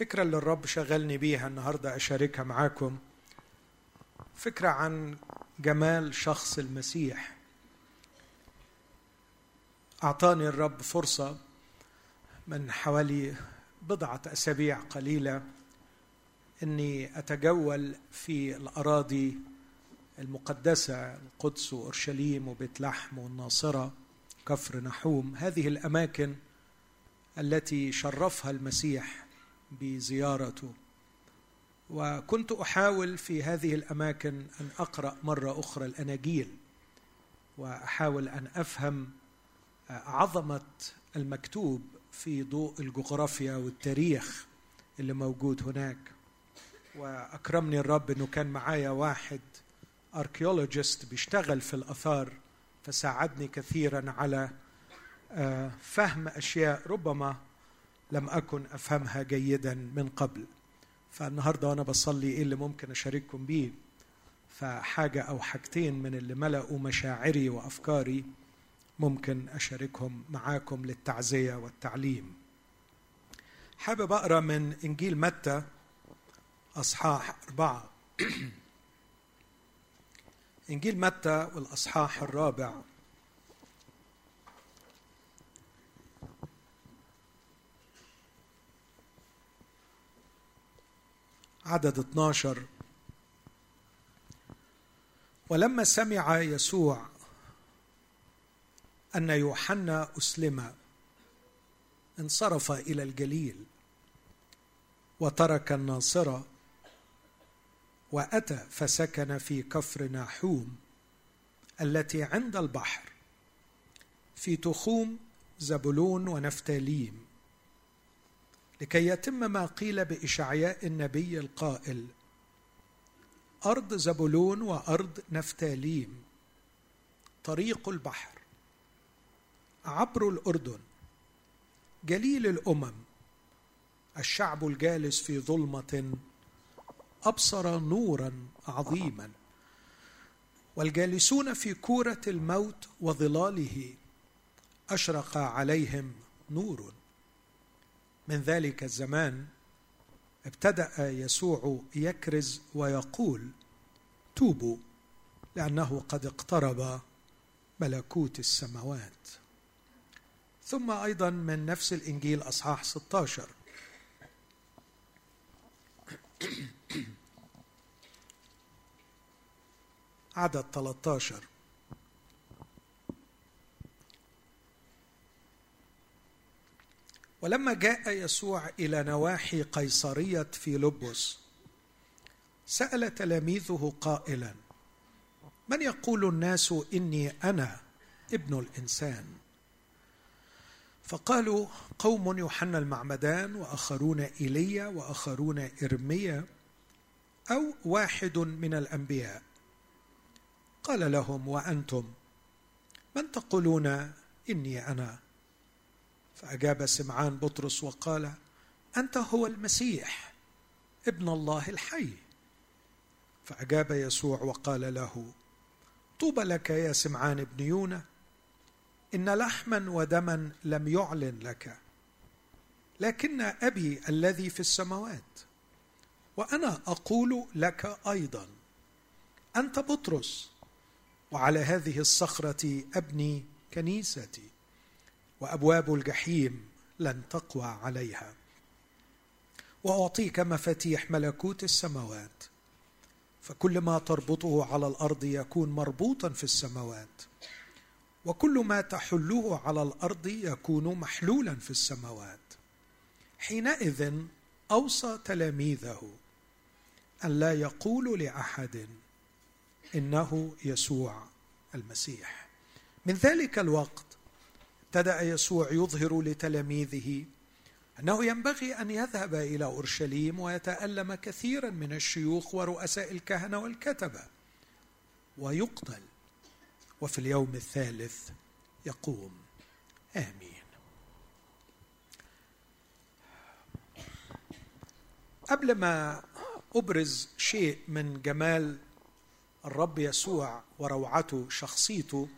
الفكرة اللي الرب شغلني بيها النهاردة أشاركها معاكم. فكرة عن جمال شخص المسيح. أعطاني الرب فرصة من حوالي بضعة أسابيع قليلة أني أتجول في الأراضي المقدسة القدس وأورشليم وبيت لحم والناصرة كفر نحوم هذه الأماكن التي شرفها المسيح بزيارته. وكنت أحاول في هذه الأماكن أن أقرأ مرة أخرى الأناجيل وأحاول أن أفهم عظمة المكتوب في ضوء الجغرافيا والتاريخ اللي موجود هناك. وأكرمني الرب إنه كان معايا واحد اركيولوجيست بيشتغل في الآثار فساعدني كثيرا على فهم أشياء ربما لم أكن أفهمها جيدا من قبل. فالنهاردة وأنا بصلي إيه اللي ممكن أشارككم بيه؟ فحاجة أو حاجتين من اللي ملأوا مشاعري وأفكاري ممكن أشاركهم معاكم للتعزية والتعليم. حابب أقرأ من إنجيل متى أصحاح أربعة. إنجيل متى والأصحاح الرابع. عدد 12 ولما سمع يسوع أن يوحنا أسلم انصرف إلى الجليل وترك الناصره وأتى فسكن في كفر ناحوم التي عند البحر في تخوم زبلون ونفتاليم. لكي يتم ما قيل بإشعياء النبي القائل أرض زبلون وأرض نفتاليم طريق البحر عبر الأردن جليل الأمم الشعب الجالس في ظلمة أبصر نورا عظيما والجالسون في كورة الموت وظلاله أشرق عليهم نور. من ذلك الزمان ابتدأ يسوع يكرز ويقول توبوا لأنه قد اقترب ملكوت السماوات. ثم أيضا من نفس الإنجيل أصحاح 16 عدد 13 ولما جاء يسوع إلى نواحي قيصرية فيلبس سأل تلاميذه قائلا من يقول الناس إني أنا ابن الإنسان؟ فقالوا قوم يوحنا المعمدان وآخرون إيليا وآخرون إرميا أو واحد من الأنبياء. قال لهم وأنتم؟ من تقولون إني أنا؟ فأجاب سمعان بطرس وقال أنت هو المسيح ابن الله الحي. فأجاب يسوع وقال له طوبى لك يا سمعان ابن يونا إن لحما ودما لم يعلن لك لكن أبي الذي في السماوات. وأنا أقول لك أيضا أنت بطرس وعلى هذه الصخرة أبني كنيستي. وأبواب الجحيم لن تقوى عليها. وأعطيك مفاتيح ملكوت السماوات فكل ما تربطه على الأرض يكون مربوطا في السماوات وكل ما تحله على الأرض يكون محلولا في السماوات. حينئذ أوصى تلاميذه أن لا يقولوا لأحد إنه يسوع المسيح. من ذلك الوقت ابتدأ يسوع يظهر لتلاميذه أنه ينبغي أن يذهب إلى أورشليم ويتألم كثيرا من الشيوخ ورؤساء الكهنة والكتبة. ويقتل. وفي اليوم الثالث يقوم. آمين. قبل ما أبرز شيء من جمال الرب يسوع وروعته شخصيته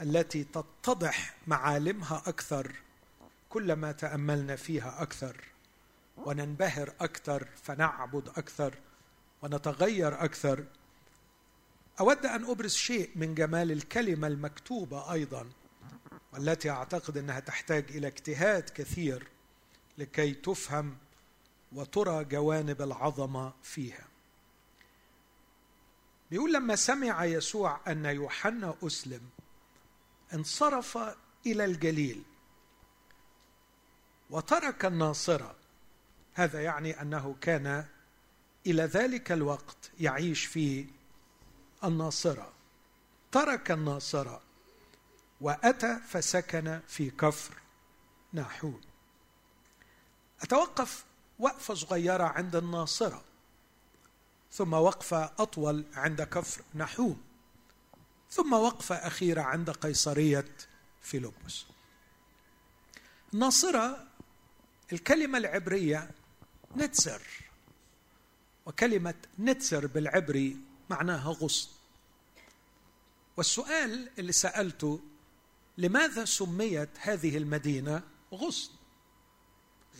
التي تتضح معالمها أكثر كلما تأملنا فيها أكثر وننبهر أكثر فنعبد أكثر ونتغير أكثر. أود أن أبرز شيء من جمال الكلمة المكتوبة أيضا والتي أعتقد أنها تحتاج إلى اجتهاد كثير لكي تفهم وترى جوانب العظمة فيها. بيقول لما سمع يسوع أن يوحنا أسلم انصرف إلى الجليل. وترك الناصرة هذا يعني أنه كان إلى ذلك الوقت يعيش في الناصرة. ترك الناصرة وأتى فسكن في كفر ناحون. أتوقف وقفة صغيرة عند الناصرة ثم وقفة أطول عند كفر نحوم ثم وقفه اخيره عند قيصرية فيلبس. الناصره الكلمة العبرية نتسر. وكلمة نتسر بالعبري معناها غصن. والسؤال اللي سألته لماذا سميت هذه المدينة غصن؟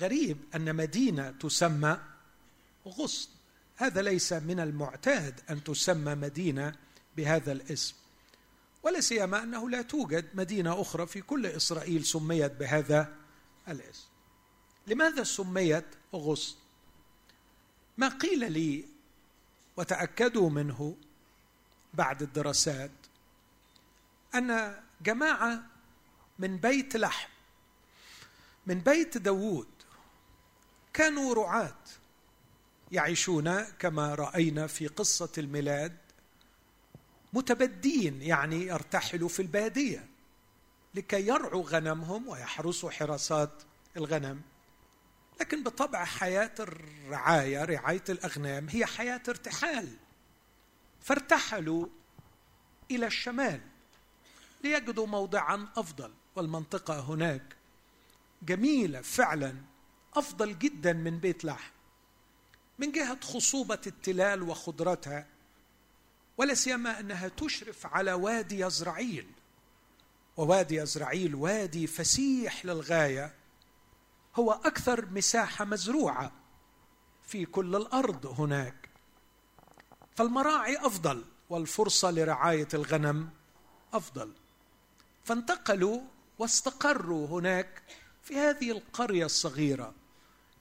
غريب أن مدينة تسمى غصن. هذا ليس من المعتاد أن تسمى مدينة بهذا الاسم. ولا سيما أنه لا توجد مدينة أخرى في كل إسرائيل سميت بهذا الاسم. لماذا سميت غصن؟ ما قيل لي وتأكدوا منه بعد الدراسات أن جماعة من بيت لحم من بيت داوود كانوا رعاة يعيشون كما رأينا في قصة الميلاد متبدين يعني يرتحلوا في البادية لكي يرعوا غنمهم ويحرسوا حراسات الغنم. لكن بطبع حياة الرعاية رعاية الأغنام هي حياة ارتحال. فارتحلوا إلى الشمال ليجدوا موضعا أفضل والمنطقة هناك جميلة فعلا أفضل جدا من بيت لحم من جهة خصوبة التلال وخضرتها. ولا سيما أنها تشرف على وادي يزرعيل. ووادي يزرعيل وادي فسيح للغاية. هو أكثر مساحة مزروعة في كل الأرض هناك. فالمراعي أفضل والفرصة لرعاية الغنم أفضل. فانتقلوا واستقروا هناك في هذه القرية الصغيرة.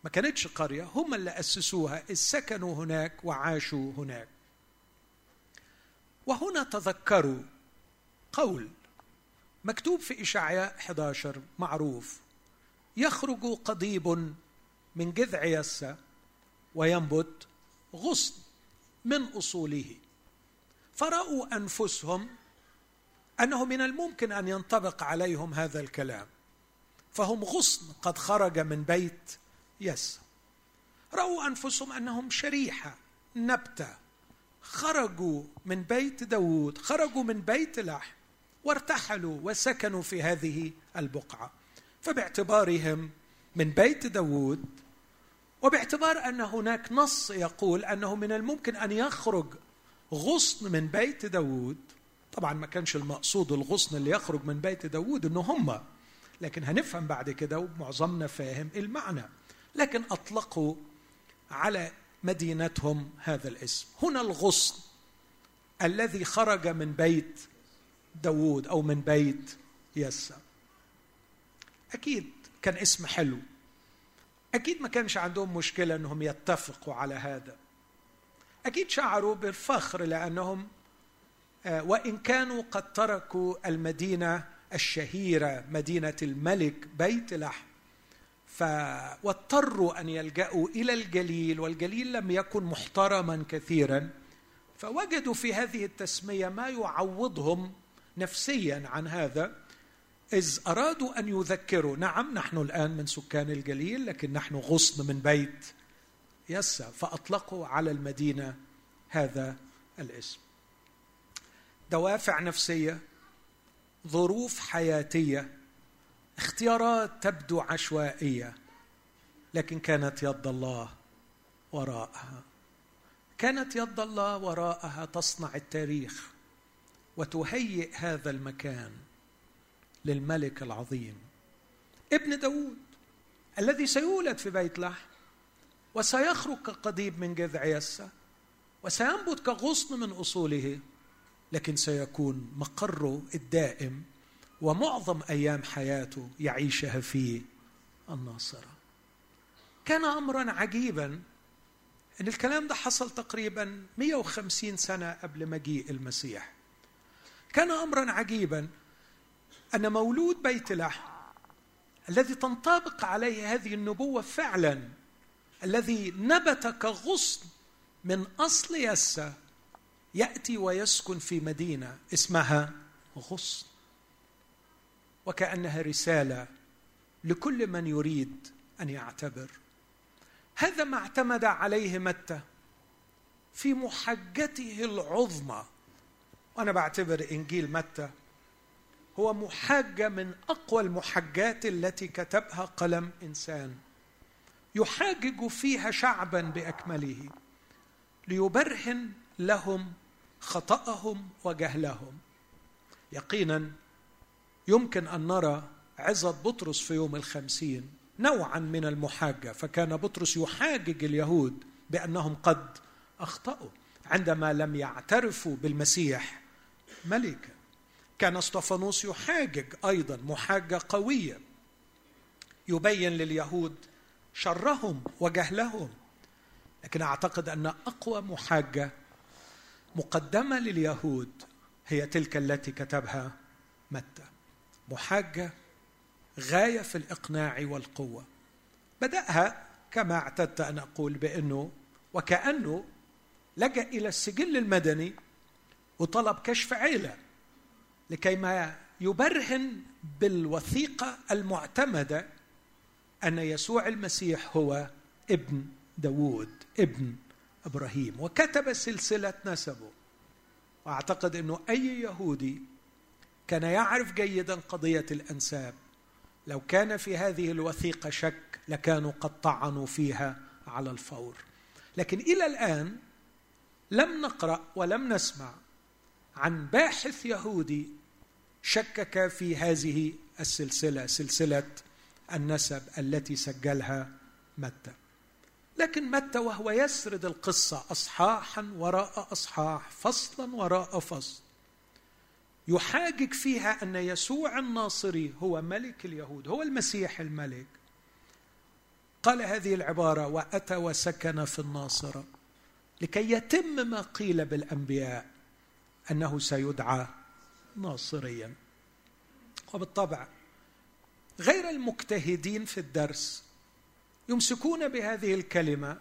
ما كانتش قرية هم اللي أسسوها سكنوا هناك وعاشوا هناك. وهنا تذكروا قول مكتوب في إشعياء 11 معروف. يخرج قضيب من جذع يسى وينبت غصن من أصوله. فرأوا أنفسهم أنه من الممكن أن ينطبق عليهم هذا الكلام. فهم غصن قد خرج من بيت يسى رأوا أنفسهم أنهم شريحة نبتة خرجوا من بيت داود خرجوا من بيت لحم وارتحلوا وسكنوا في هذه البقعة. فباعتبارهم من بيت داود وباعتبار أن هناك نص يقول أنه من الممكن أن يخرج غصن من بيت داود طبعا ما كانش المقصود الغصن اللي يخرج من بيت داود إنه هم لكن هنفهم بعد كده ومعظمنا فاهم المعنى. لكن أطلقوا على مدينتهم هذا الاسم. هنا الغصن الذي خرج من بيت داوود أو من بيت يسى أكيد كان اسم حلو. أكيد ما كانش عندهم مشكلة أنهم يتفقوا على هذا. أكيد شعروا بالفخر لأنهم آه، وإن كانوا قد تركوا المدينة الشهيرة مدينة الملك بيت لحم. واضطروا أن يلجأوا إلى الجليل والجليل لم يكن محترما كثيرا. فوجدوا في هذه التسمية ما يعوضهم نفسيا عن هذا إذ أرادوا أن يذكروا. نعم نحن الآن من سكان الجليل لكن نحن غصن من بيت. يسى فأطلقوا على المدينة هذا الاسم. دوافع نفسية ظروف حياتية. اختيارات تبدو عشوائية لكن كانت يد الله وراءها. كانت يد الله وراءها تصنع التاريخ وتهيئ هذا المكان للملك العظيم. ابن داود الذي سيولد في بيت لحم وسيخرج كقضيب من جذع يسة وسينبت كغصن من أصوله لكن سيكون مقره الدائم ومعظم أيام حياته يعيشها في الناصرة. كان امرا عجيبا إن الكلام ده حصل تقريبا 150 سنة قبل مجيء المسيح. كان امرا عجيبا أن مولود بيت لحم الذي تنطبق عليه هذه النبوة فعلا الذي نبت كغصن من أصل يسى يأتي ويسكن في مدينة اسمها غصن. وكأنها رسالة لكل من يريد أن يعتبر. هذا ما اعتمد عليه متى؟ في محجته العظمى. وأنا بعتبر إنجيل متى؟ هو محاجه من أقوى المحجات التي كتبها قلم إنسان. يحاجج فيها شعبا بأكمله ليبرهن لهم خطأهم وجهلهم. يقينا يمكن أن نرى عظة بطرس في يوم الخمسين نوعا من المحاجة فكان بطرس يحاجج اليهود بأنهم قد أخطأوا عندما لم يعترفوا بالمسيح ملكا كان اسطفانوس يحاجج أيضا محاجة قوية يبين لليهود شرهم وجهلهم لكن أعتقد أن أقوى محاجة مقدمة لليهود هي تلك التي كتبها متى. محاجة غاية في الإقناع والقوة. بدأها كما اعتدت أن أقول بأنه وكأنه لجأ إلى السجل المدني وطلب كشف عيلة لكي ما يبرهن بالوثيقة المعتمدة أن يسوع المسيح هو ابن داوود ابن إبراهيم. وكتب سلسلة نسبه. وأعتقد أنه أي يهودي كان يعرف جيدا قضية الأنساب. لو كان في هذه الوثيقة شك لكانوا قد طعنوا فيها على الفور. لكن إلى الآن لم نقرأ ولم نسمع عن باحث يهودي شكك في هذه السلسلة سلسلة النسب التي سجلها متى. لكن متى وهو يسرد القصة اصحاحا وراء أصحاح فصلا وراء فصل. يحاجج فيها أن يسوع الناصري هو ملك اليهود هو المسيح الملك. قال هذه العبارة وأتى وسكن في الناصره لكي يتم ما قيل بالأنبياء أنه سيدعى ناصريا. وبالطبع غير المجتهدين في الدرس يمسكون بهذه الكلمة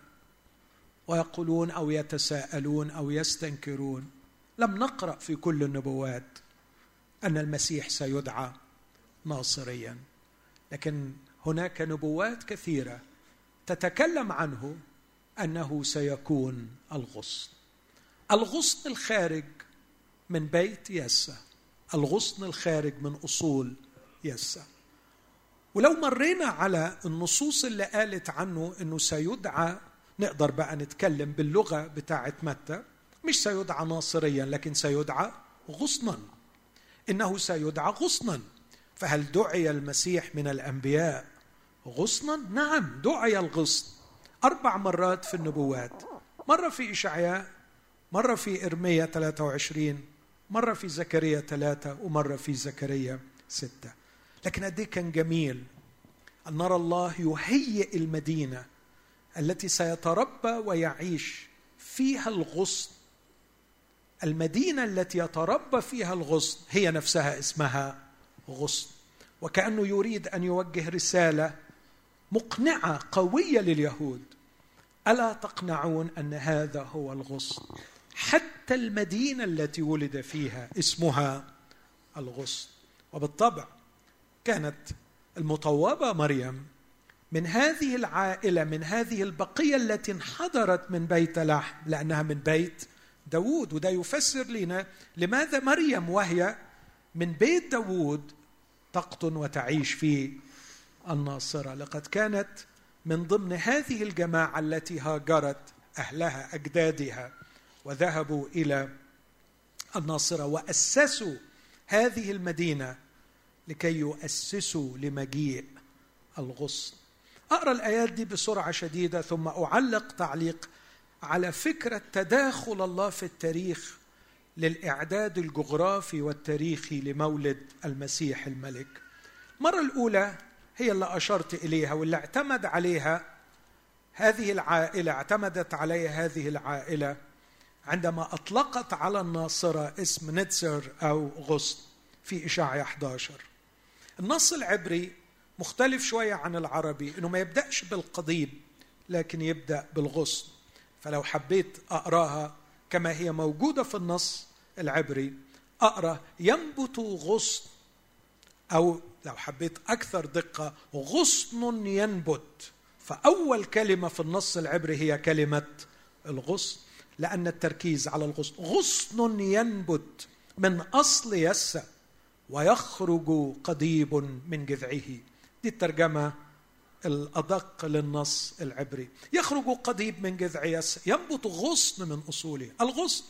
ويقولون أو يتساءلون أو يستنكرون. لم نقرأ في كل النبوات. أن المسيح سيدعى ناصريا. لكن هناك نبوات كثيرة تتكلم عنه أنه سيكون الغصن. الغصن الخارج من بيت يسى الغصن الخارج من أصول يسى ولو مرينا على النصوص اللي قالت عنه إنه سيدعى نقدر بقى نتكلم باللغة بتاعه متى. مش سيدعى ناصريا لكن سيدعى غصنا. إنه سيدعى غصنا. فهل دعي المسيح من الأنبياء غصنا؟ نعم دعي الغصن. أربع مرات في النبوات. مرة في إشعياء مرة في ارميا 23 مرة في زكريا ثلاثة ومرة في زكريا ستة. لكن قد إيه كان جميل أن نرى الله يهيئ المدينة التي سيتربى ويعيش فيها الغصن المدينة التي يتربى فيها الغصن هي نفسها اسمها غصن. وكأنه يريد أن يوجه رسالة مقنعة قوية لليهود. ألا تقنعون أن هذا هو الغصن؟ حتى المدينة التي ولد فيها اسمها الغصن. وبالطبع كانت المطوبة مريم من هذه العائلة من هذه البقية التي انحدرت من بيت لحم لأنها من بيت داوود وده يفسر لنا لماذا مريم وهي من بيت داوود تقطن وتعيش في الناصرة. لقد كانت من ضمن هذه الجماعة التي هاجرت أهلها أجدادها وذهبوا إلى الناصرة وأسسوا هذه المدينة لكي يؤسسوا لمجيء الغصن. أقرأ الآيات دي بسرعة شديدة ثم أعلق تعليق على فكرة تداخل الله في التاريخ للإعداد الجغرافي والتاريخي لمولد المسيح الملك. المره الأولى هي اللي أشرت إليها واللي اعتمد عليها هذه العائلة اعتمدت عليها هذه العائلة عندما أطلقت على الناصرة اسم نتسر أو غصن في إشاعة 11 النص العبري مختلف شوية عن العربي إنه ما يبدأش بالقضيب لكن يبدأ بالغصن. فلو حبيت أقراها كما هي موجودة في النص العبري أقرأ ينبت غصن أو لو حبيت أكثر دقة غصن ينبت. فأول كلمة في النص العبري هي كلمة الغصن لأن التركيز على الغصن. غصن ينبت من أصل يسّ ويخرج قضيب من جذعه. دي الترجمة الأدق للنص العبري. يخرج قضيب من جذع يس ينبت غصن من أصوله. الغصن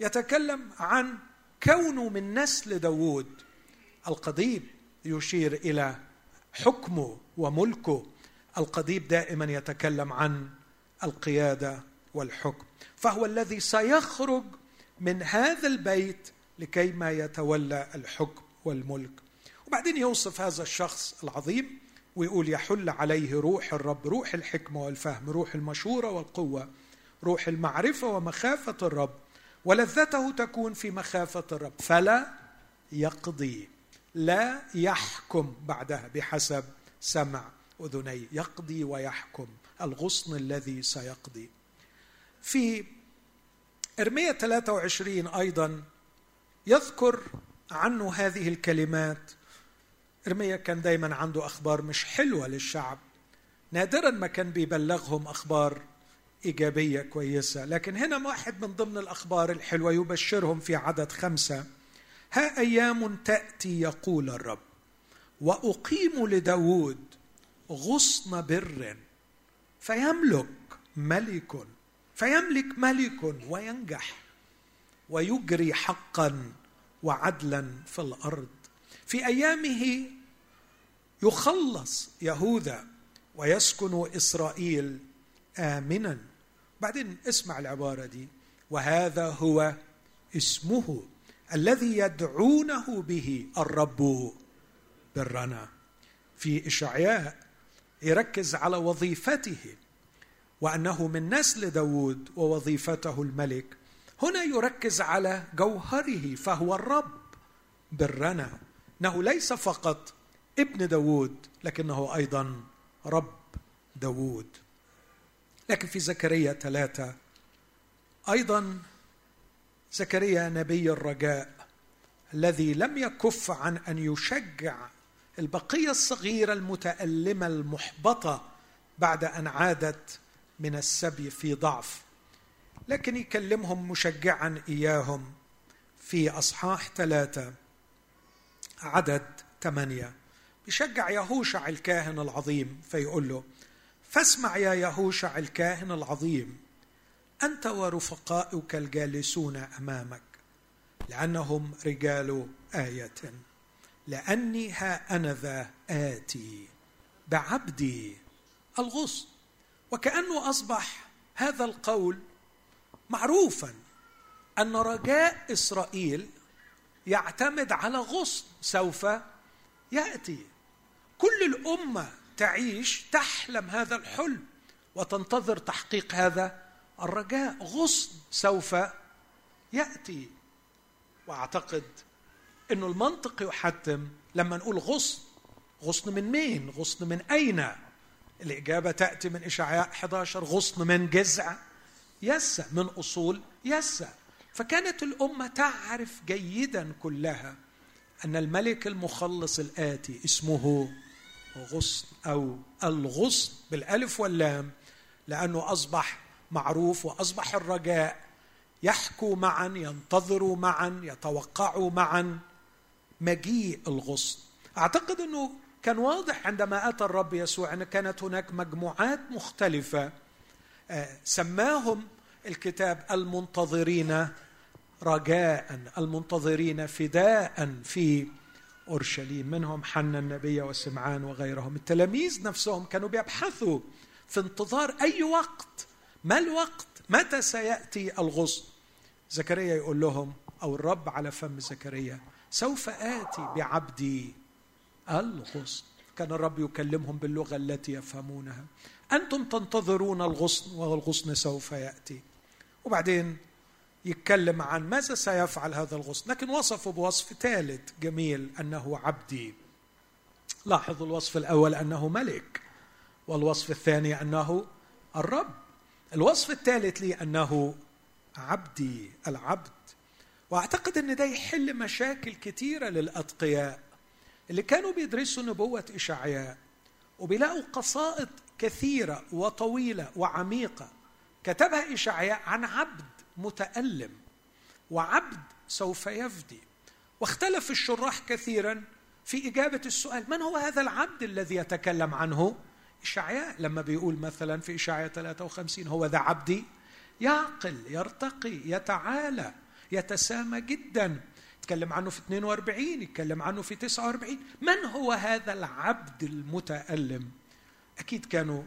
يتكلم عن كونه من نسل داوود. القضيب يشير إلى حكمه وملكه. القضيب دائما يتكلم عن القيادة والحكم. فهو الذي سيخرج من هذا البيت لكي ما يتولى الحكم والملك. وبعدين يوصف هذا الشخص العظيم ويقول يحل عليه روح الرب روح الحكمة والفهم روح المشورة والقوة روح المعرفة ومخافة الرب. ولذته تكون في مخافة الرب. فلا يقضي لا يحكم بعدها بحسب سمع أذني. يقضي ويحكم الغصن الذي سيقضي. في إرمية 23 أيضا يذكر عنه هذه الكلمات ارميا كان دايما عنده أخبار مش حلوة للشعب. نادرا ما كان بيبلغهم أخبار إيجابية كويسة. لكن هنا واحد من ضمن الأخبار الحلوة يبشرهم في عدد خمسة. ها أيام تأتي يقول الرب وأقيم لداود غصن بر فيملك ملك فيملك ملك وينجح ويجري حقا وعدلا في الأرض. في أيامه يخلص يهوذا ويسكن إسرائيل امنا. بعدين اسمع العبارة دي. وهذا هو اسمه الذي يدعونه به الرب برنا. في إشعياء يركز على وظيفته وأنه من نسل داود ووظيفته الملك. هنا يركز على جوهره فهو الرب برنا. إنه ليس فقط ابن داود لكنه أيضا رب داود لكن في زكريا ثلاثة أيضا زكريا نبي الرجاء الذي لم يكف عن أن يشجع البقية الصغيرة المتألمة المحبطة بعد أن عادت من السبي في ضعف. لكن يكلمهم مشجعا إياهم في أصحاح ثلاثة. عدد ثمانية. بيشجع يهوشع الكاهن العظيم فيقول له فاسمع يا يهوشع الكاهن العظيم أنت ورفقاؤك الجالسون أمامك لأنهم رجال آية لأني ها أنا ذا آتي بعبدي الغصن. وكأنه أصبح هذا القول معروفا أن رجاء إسرائيل يعتمد على غصن سوف يأتي. كل الأمة تعيش تحلم هذا الحلم وتنتظر تحقيق هذا الرجاء. غصن سوف يأتي. وأعتقد إنه المنطق يحتم لما نقول غصن. غصن من مين؟ غصن من أين؟ الإجابة تأتي من إشعياء 11 غصن من جذع يسا من أصول يسا فكانت الأمة تعرف جيدا كلها أن الملك المخلص الآتي اسمه غصن أو الغصن بالألف واللام لأنه أصبح معروف وأصبح الرجاء. يحكوا معا ينتظروا معا يتوقعوا معا مجيء الغصن. أعتقد أنه كان واضح عندما أتى الرب يسوع أن كانت هناك مجموعات مختلفة آه، سماهم الكتاب المنتظرين رجاء المنتظرين فداء في أورشليم. منهم حنا النبي وسمعان وغيرهم. التلاميذ نفسهم كانوا بيبحثوا في انتظار أي وقت. ما الوقت؟ متى سيأتي الغصن زكريا يقول لهم أو الرب على فم زكريا سوف آتي بعبدي الغصن كان الرب يكلمهم باللغة التي يفهمونها. أنتم تنتظرون الغصن والغصن سوف يأتي. وبعدين يتكلم عن ماذا سيفعل هذا الغصن. لكن وصفه بوصف ثالث جميل أنه عبدي. لاحظوا الوصف الأول أنه ملك والوصف الثاني أنه الرب. الوصف الثالث لي أنه عبدي العبد. وأعتقد أن ده يحل مشاكل كثيرة للأتقياء اللي كانوا بيدرسوا نبوة إشعياء وبيلاقوا قصائد كثيرة وطويلة وعميقة كتبها اشعياء عن عبد متألم وعبد سوف يفدي. واختلف الشراح كثيرا في إجابة السؤال من هو هذا العبد الذي يتكلم عنه؟ إشعياء لما بيقول مثلا في إشعياء 53 هو ذا عبدي يعقل يرتقي يتعالى يتسامى جدا. يتكلم عنه في 42 يتكلم عنه في 49 من هو هذا العبد المتألم؟ أكيد كانوا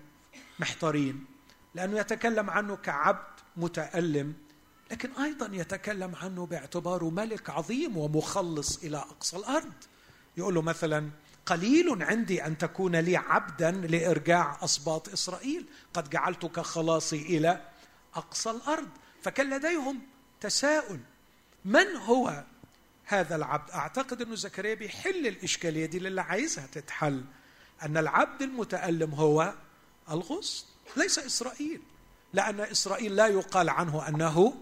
محتارين. لأنه يتكلم عنه كعبد متألم لكن أيضا يتكلم عنه باعتباره ملك عظيم ومخلص إلى أقصى الأرض. يقول له مثلا قليل عندي أن تكون لي عبدا لإرجاع أسباط إسرائيل. قد جعلتك خلاصي إلى أقصى الأرض. فكان لديهم تساؤل من هو هذا العبد؟ أعتقد انه زكريا بيحل الإشكالية دي اللي عايزها تتحل أن العبد المتألم هو الغصن. ليس إسرائيل. لأن إسرائيل لا يقال عنه أنه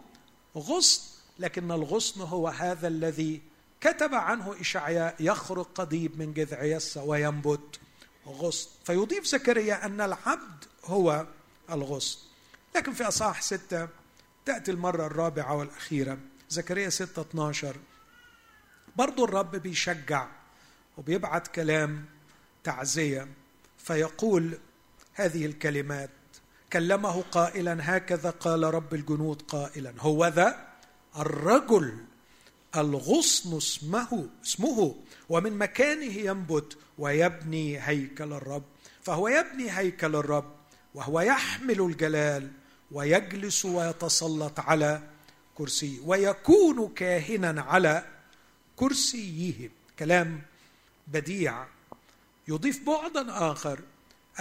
غصن لكن الغصن هو هذا الذي كتب عنه إشعياء يخرج قضيب من جذع يسى وينبت غصن. فيضيف زكريا أن العبد هو الغصن. لكن في أصحاح ستة تأتي المرة الرابعة والأخيرة. زكريا ستة 12 برضو الرب بيشجع وبيبعت كلام تعزية فيقول هذه الكلمات. كلمه قائلا هكذا قال رب الجنود قائلا. هو ذا؟ الرجل. الغصن اسمه اسمه. ومن مكانه ينبت ويبني هيكل الرب. فهو يبني هيكل الرب وهو يحمل الجلال ويجلس ويتسلط على كرسيه ويكون كاهنا على كرسيه. كلام بديع. يضيف بعدا آخر.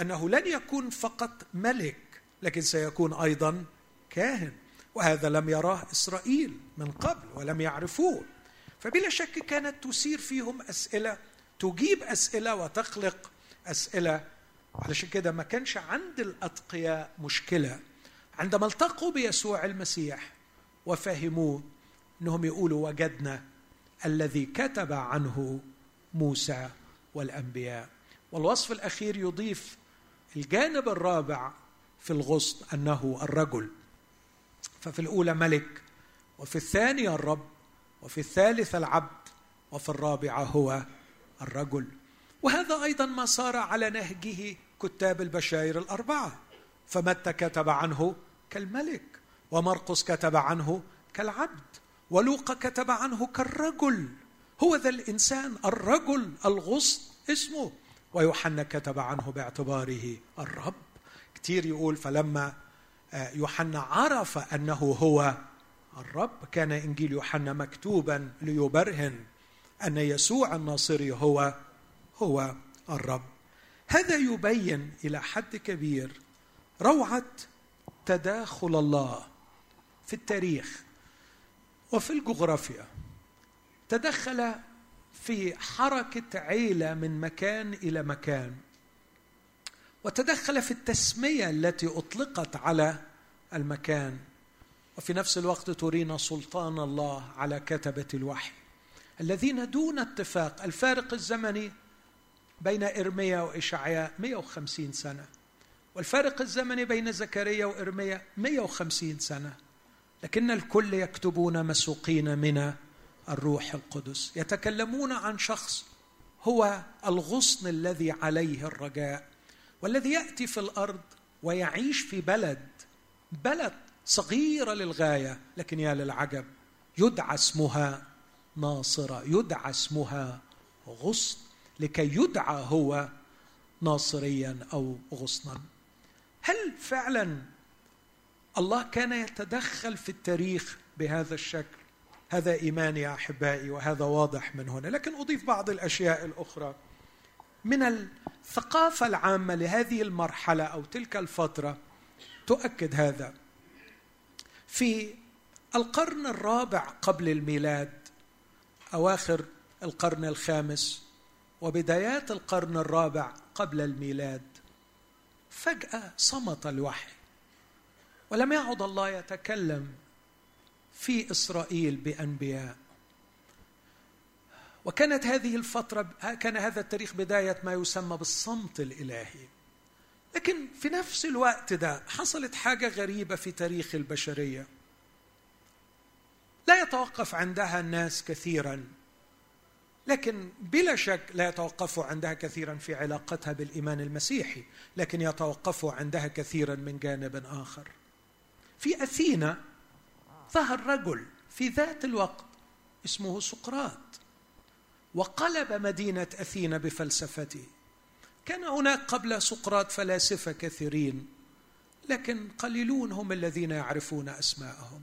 أنه لن يكون فقط ملك لكن سيكون أيضا كاهن. وهذا لم يراه إسرائيل من قبل ولم يعرفوه. فبلا شك كانت تثير فيهم أسئلة تجيب أسئلة وتخلق أسئلة. علشان كده ما كانش عند الأتقياء مشكلة. عندما التقوا بيسوع المسيح وفهموه إنهم يقولوا وجدنا الذي كتب عنه موسى والأنبياء. والوصف الأخير يضيف الجانب الرابع في الغصن أنه الرجل. ففي الأولى ملك وفي الثانية الرب وفي الثالثة العبد وفي الرابعة هو الرجل. وهذا أيضا ما صار على نهجه كتاب البشائر الأربعة. فمتى كتب عنه كالملك ومرقس كتب عنه كالعبد ولوقا كتب عنه كالرجل. هو ذا الإنسان الرجل الغصن اسمه. ويوحنا كتب عنه باعتباره الرب. كتير يقول فلما يوحنا عرف أنه هو الرب كان إنجيل يوحنا مكتوبا ليبرهن أن يسوع الناصري هو هو الرب. هذا يبين إلى حد كبير روعة تداخل الله في التاريخ وفي الجغرافيا. تدخل في حركة عيلة من مكان إلى مكان. وتدخل في التسمية التي أطلقت على المكان. وفي نفس الوقت ترينا سلطان الله على كتبة الوحي. الذين دون اتفاق الفارق الزمني بين إرميا وإشعياء 150 سنة. والفارق الزمني بين زكريا وإرميا 150 سنة. لكن الكل يكتبون مسوقين من الروح القدس. يتكلمون عن شخص هو الغصن الذي عليه الرجاء والذي يأتي في الأرض ويعيش في بلد بلد صغيرة للغاية لكن يا للعجب يدعى اسمها ناصرة يدعى اسمها غصن لكي يدعى هو ناصريا أو غصنا. هل فعلا الله كان يتدخل في التاريخ بهذا الشكل؟ هذا إيماني يا أحبائي وهذا واضح من هنا. لكن أضيف بعض الأشياء الأخرى. من الثقافة العامة لهذه المرحلة أو تلك الفترة تؤكد هذا. في القرن الرابع قبل الميلاد أواخر القرن الخامس وبدايات القرن الرابع قبل الميلاد فجأة صمت الوحي. ولم يعد الله يتكلم في إسرائيل بأنبياء. وكانت هذه الفترة كان هذا التاريخ بداية ما يسمى بالصمت الإلهي. لكن في نفس الوقت ده حصلت حاجة غريبة في تاريخ البشرية. لا يتوقف عندها الناس كثيرا لكن بلا شك لا يتوقفوا عندها كثيرا في علاقتها بالإيمان المسيحي لكن يتوقفوا عندها كثيرا من جانب آخر. في أثينا ظهر رجل في ذات الوقت اسمه سقراط. وقلب مدينه اثينا بفلسفته. كان هناك قبل سقراط فلاسفه كثيرين لكن قليلون هم الذين يعرفون أسماءهم.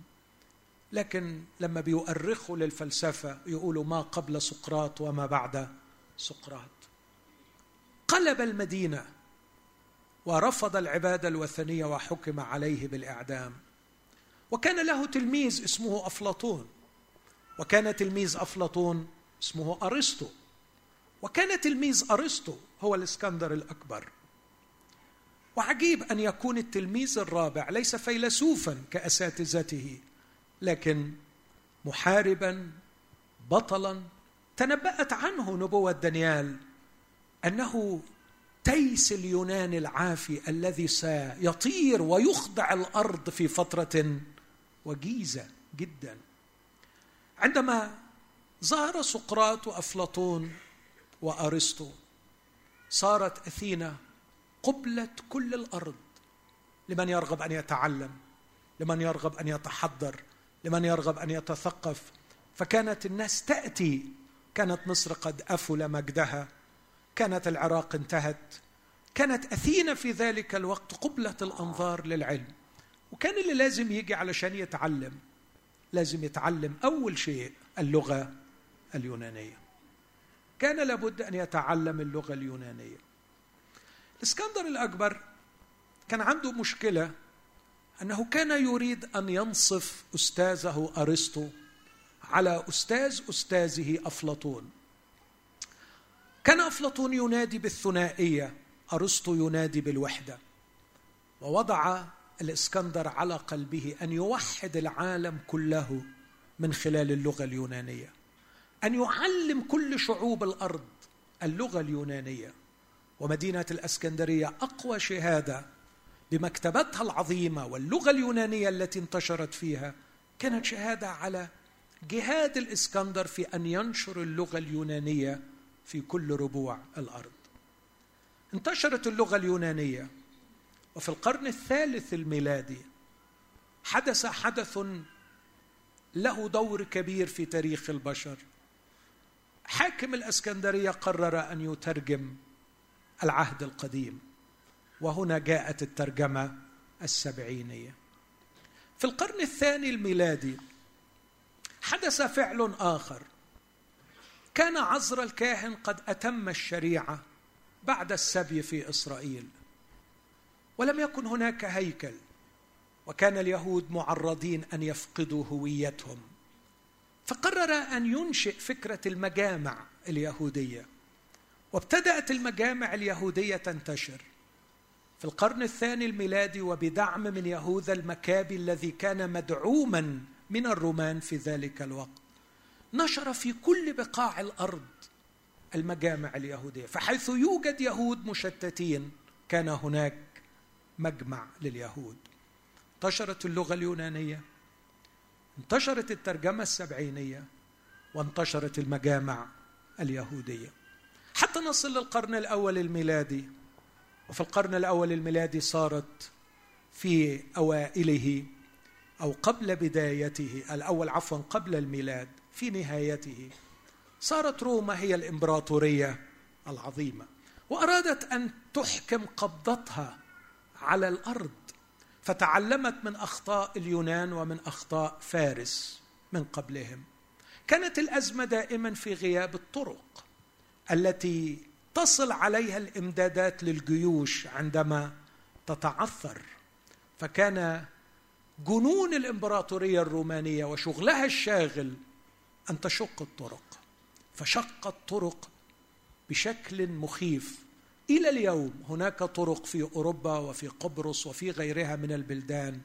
لكن لما بيؤرخوا للفلسفة يقولوا ما قبل سقراط وما بعد سقراط. قلب المدينة ورفض العبادة الوثنية وحكم عليه بالإعدام. وكان له تلميذ اسمه أفلاطون وكان تلميذ أفلاطون اسمه أرسطو وكان تلميذ أرسطو هو الإسكندر الأكبر. وعجيب أن يكون التلميذ الرابع ليس فيلسوفا كأساتذته لكن محاربا بطلا. تنبأت عنه نبوة دانيال أنه تيس اليونان العافي الذي سيطير ويخضع الأرض في فترة وجيزة جدا. عندما ظهر سقراط وأفلاطون وأرسطو صارت أثينا قبلة كل الأرض. لمن يرغب أن يتعلم؟ لمن يرغب أن يتحضر؟ لمن يرغب أن يتثقف؟ فكانت الناس تأتي. كانت مصر قد أفل مجدها. كانت العراق انتهت. كانت أثينا في ذلك الوقت قبلة الأنظار للعلم. وكان اللي لازم يجي علشان يتعلم لازم يتعلم أول شيء اللغة اليونانية. كان لابد أن يتعلم اللغة اليونانية. الإسكندر الأكبر كان عنده مشكلة أنه كان يريد أن ينصف أستاذه أرسطو على أستاذ أستاذه أفلاطون. كان أفلاطون ينادي بالثنائية أرسطو ينادي بالوحدة. ووضع الإسكندر على قلبه أن يوحد العالم كله من خلال اللغة اليونانية أن يعلم كل شعوب الأرض اللغة اليونانية ومدينة الإسكندرية أقوى شهادة بمكتبتها العظيمة واللغة اليونانية التي انتشرت فيها كانت شهادة على جهاد الإسكندر في أن ينشر اللغة اليونانية في كل ربوع الأرض. انتشرت اللغة اليونانية وفي القرن الثالث الميلادي حدث حدث له دور كبير في تاريخ البشر. حاكم الإسكندرية قرر أن يترجم العهد القديم وهنا جاءت الترجمة السبعينية. في القرن الثاني الميلادي حدث فعل آخر. كان عزر الكاهن قد أتم الشريعة بعد السبي في إسرائيل. ولم يكن هناك هيكل. وكان اليهود معرضين أن يفقدوا هويتهم. فقرر أن ينشئ فكرة المجامع اليهودية. وابتدأت المجامع اليهودية تنتشر. في القرن الثاني الميلادي وبدعم من يهوذا المكابي الذي كان مدعوما من الرومان في ذلك الوقت نشر في كل بقاع الأرض المجامع اليهودية. فحيث يوجد يهود مشتتين كان هناك مجمع لليهود. انتشرت اللغة اليونانية انتشرت الترجمة السبعينية وانتشرت المجامع اليهودية. حتى نصل للقرن الأول الميلادي وفي القرن الأول الميلادي صارت في أوائله أو قبل بدايته الأول عفوا قبل الميلاد في نهايته صارت روما هي الإمبراطورية العظيمة. وأرادت أن تحكم قبضتها على الأرض. فتعلمت من أخطاء اليونان ومن أخطاء فارس من قبلهم. كانت الأزمة دائما في غياب الطرق التي تصل عليها الإمدادات للجيوش عندما تتعثر. فكان جنون الإمبراطورية الرومانية وشغلها الشاغل أن تشق الطرق. فشقت طرق بشكل مخيف. إلى اليوم هناك طرق في أوروبا وفي قبرص وفي غيرها من البلدان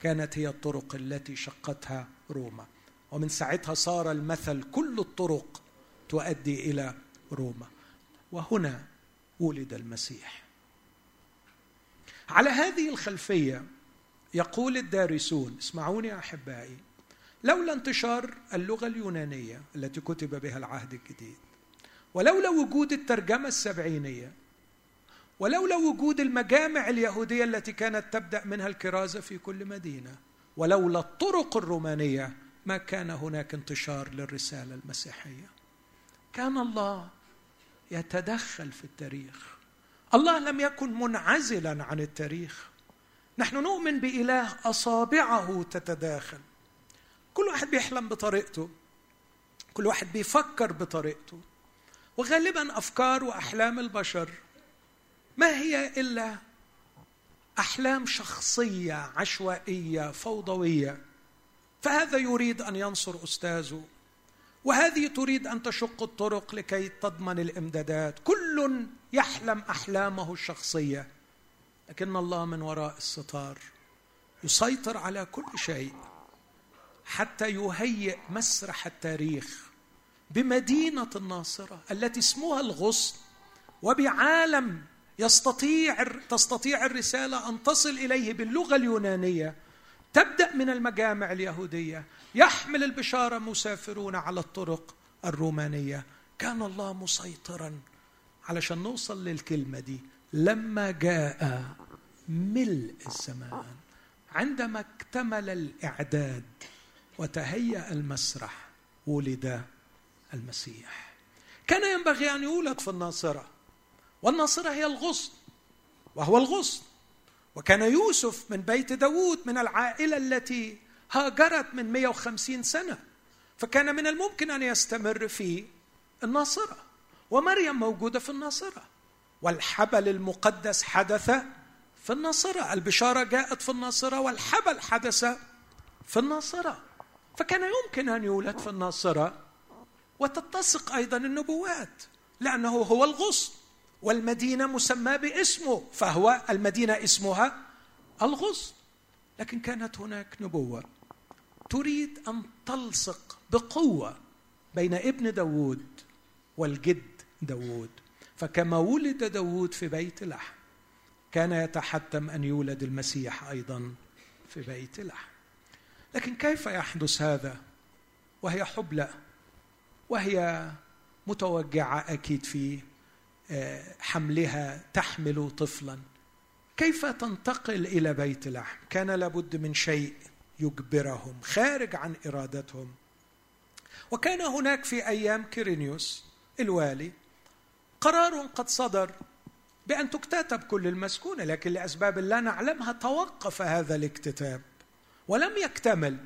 كانت هي الطرق التي شقتها روما. ومن ساعتها صار المثل كل الطرق تؤدي إلى روما. وهنا ولد المسيح. على هذه الخلفية يقول الدارسون اسمعوني أحبائي لولا انتشار اللغة اليونانية التي كتب بها العهد الجديد ولولا وجود الترجمة السبعينية ولولا وجود المجامع اليهودية التي كانت تبدأ منها الكرازة في كل مدينة ولولا الطرق الرومانية ما كان هناك انتشار للرسالة المسيحية. كان الله يتدخل في التاريخ. الله لم يكن منعزلا عن التاريخ. نحن نؤمن بإله أصابعه تتداخل. كل واحد بيحلم بطريقته. كل واحد بيفكر بطريقته. وغالبا أفكار وأحلام البشر. ما هي إلا أحلام شخصية عشوائية فوضوية. فهذا يريد أن ينصر أستاذه وهذه تريد أن تشق الطرق لكي تضمن الإمدادات. كل يحلم أحلامه الشخصية لكن الله من وراء الستار؟ يسيطر على كل شيء حتى يهيئ مسرح التاريخ. بمدينة الناصرة التي اسمها الغصن وبعالم يستطيع تستطيع الرسالة أن تصل إليه باللغة اليونانية تبدأ من المجامع اليهودية يحمل البشارة مسافرون على الطرق الرومانية. كان الله مسيطرا علشان نوصل للكلمة دي. لما جاء ملء الزمان عندما اكتمل الإعداد وتهيأ المسرح ولد المسيح. كان ينبغي أن يولد في الناصرة والناصرة هي الغصن وهو الغصن. وكان يوسف من بيت داوود من العائلة التي هاجرت من 150 سنة. فكان من الممكن أن يستمر في الناصرة. ومريم موجودة في الناصرة. والحبل المقدس حدث في الناصرة. البشارة جاءت في الناصرة والحبل حدث في الناصرة. فكان يمكن أن يولد في الناصرة وتتسق أيضا النبوات لأنه هو الغصن والمدينة مسماه باسمه فهو المدينة اسمها الغصن. لكن كانت هناك نبوة تريد أن تلصق بقوة بين ابن داوود والجد داوود فكما ولد داوود في بيت لحم كان يتحتم أن يولد المسيح أيضا في بيت لحم. لكن كيف يحدث هذا؟ وهي حبلى. وهي متوجعة أكيد في آه، حملها تحمل طفلا. كيف تنتقل إلى بيت لحم؟ كان لابد من شيء يجبرهم خارج عن إرادتهم. وكان هناك في أيام كيرينيوس الوالي قرار قد صدر بأن تكتتب كل المسكونة لكن لأسباب لا نعلمها توقف هذا الاكتتاب ولم يكتمل.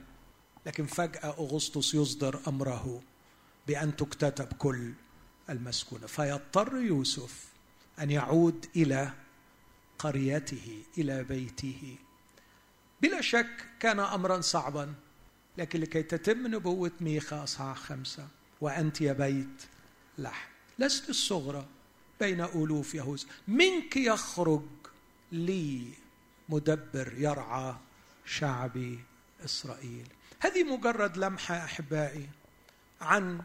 لكن فجأة أغسطس يصدر أمره. بأن تكتتب كل المسكونة. فيضطر يوسف أن يعود إلى قريته إلى بيته. بلا شك كان امرا صعبا لكن لكي تتم نبوة ميخا أصحاح خمسة وأنت يا بيت لحم. لست الصغرى بين ألوف يهوذا. منك يخرج لي مدبر يرعى شعبي إسرائيل. هذه مجرد لمحة أحبائي عن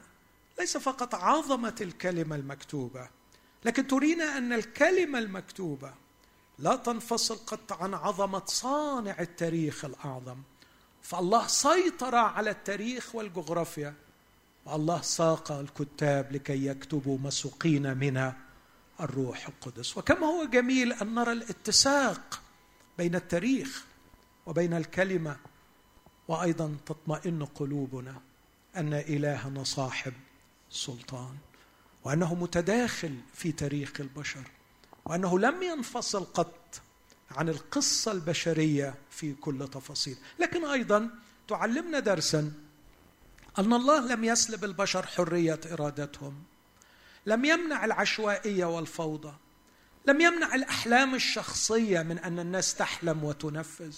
ليس فقط عظمة الكلمة المكتوبة لكن ترينا أن الكلمة المكتوبة لا تنفصل قط عن عظمة صانع التاريخ الأعظم. فالله سيطر على التاريخ والجغرافيا والله ساق الكتاب لكي يكتبوا مسوقين من الروح القدس. وكما هو جميل أن نرى الاتساق بين التاريخ وبين الكلمة وأيضا تطمئن قلوبنا أن إلهنا صاحب سلطان وأنه متداخل في تاريخ البشر وأنه لم ينفصل قط عن القصة البشرية في كل تفاصيل. لكن أيضا تعلمنا درسا أن الله لم يسلب البشر حرية إرادتهم لم يمنع العشوائية والفوضى لم يمنع الأحلام الشخصية من أن الناس تحلم وتنفذ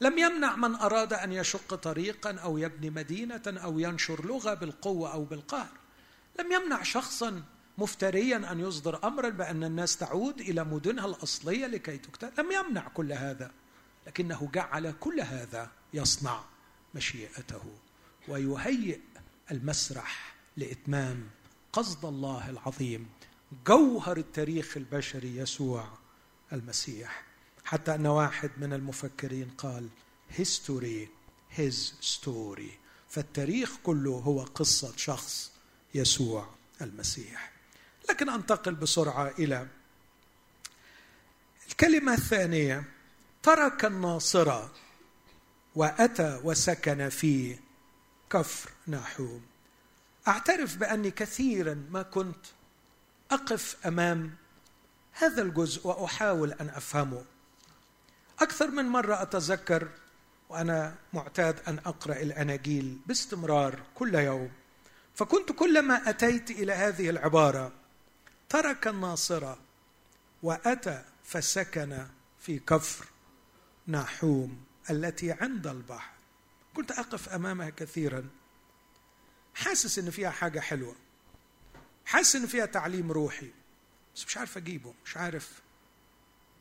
لم يمنع من أراد أن يشق طريقا أو يبني مدينة أو ينشر لغة بالقوة أو بالقهر. لم يمنع شخصا مفتريا أن يصدر امرا بأن الناس تعود إلى مدنها الأصلية لكي تكتب. لم يمنع كل هذا لكنه جعل كل هذا يصنع مشيئته ويهيئ المسرح لإتمام قصد الله العظيم جوهر التاريخ البشري يسوع المسيح. حتى أن واحد من المفكرين قال history his story. فالتاريخ كله هو قصة شخص. يسوع المسيح. لكن أنتقل بسرعة إلى الكلمة الثانية. ترك الناصره وأتى وسكن في كفر ناحوم. أعترف بأني كثيرا ما كنت أقف أمام هذا الجزء وأحاول أن أفهمه. أكثر من مرة أتذكر وأنا معتاد أن أقرأ الأناجيل باستمرار كل يوم. فكنت كلما أتيت إلى هذه العبارة ترك الناصره وأتى فسكن في كفر ناحوم التي عند البحر. كنت أقف أمامها كثيرا. حاسس إن فيها حاجة حلوة. حاسس إن فيها تعليم روحي. بس مش عارف أجيبه. مش عارف.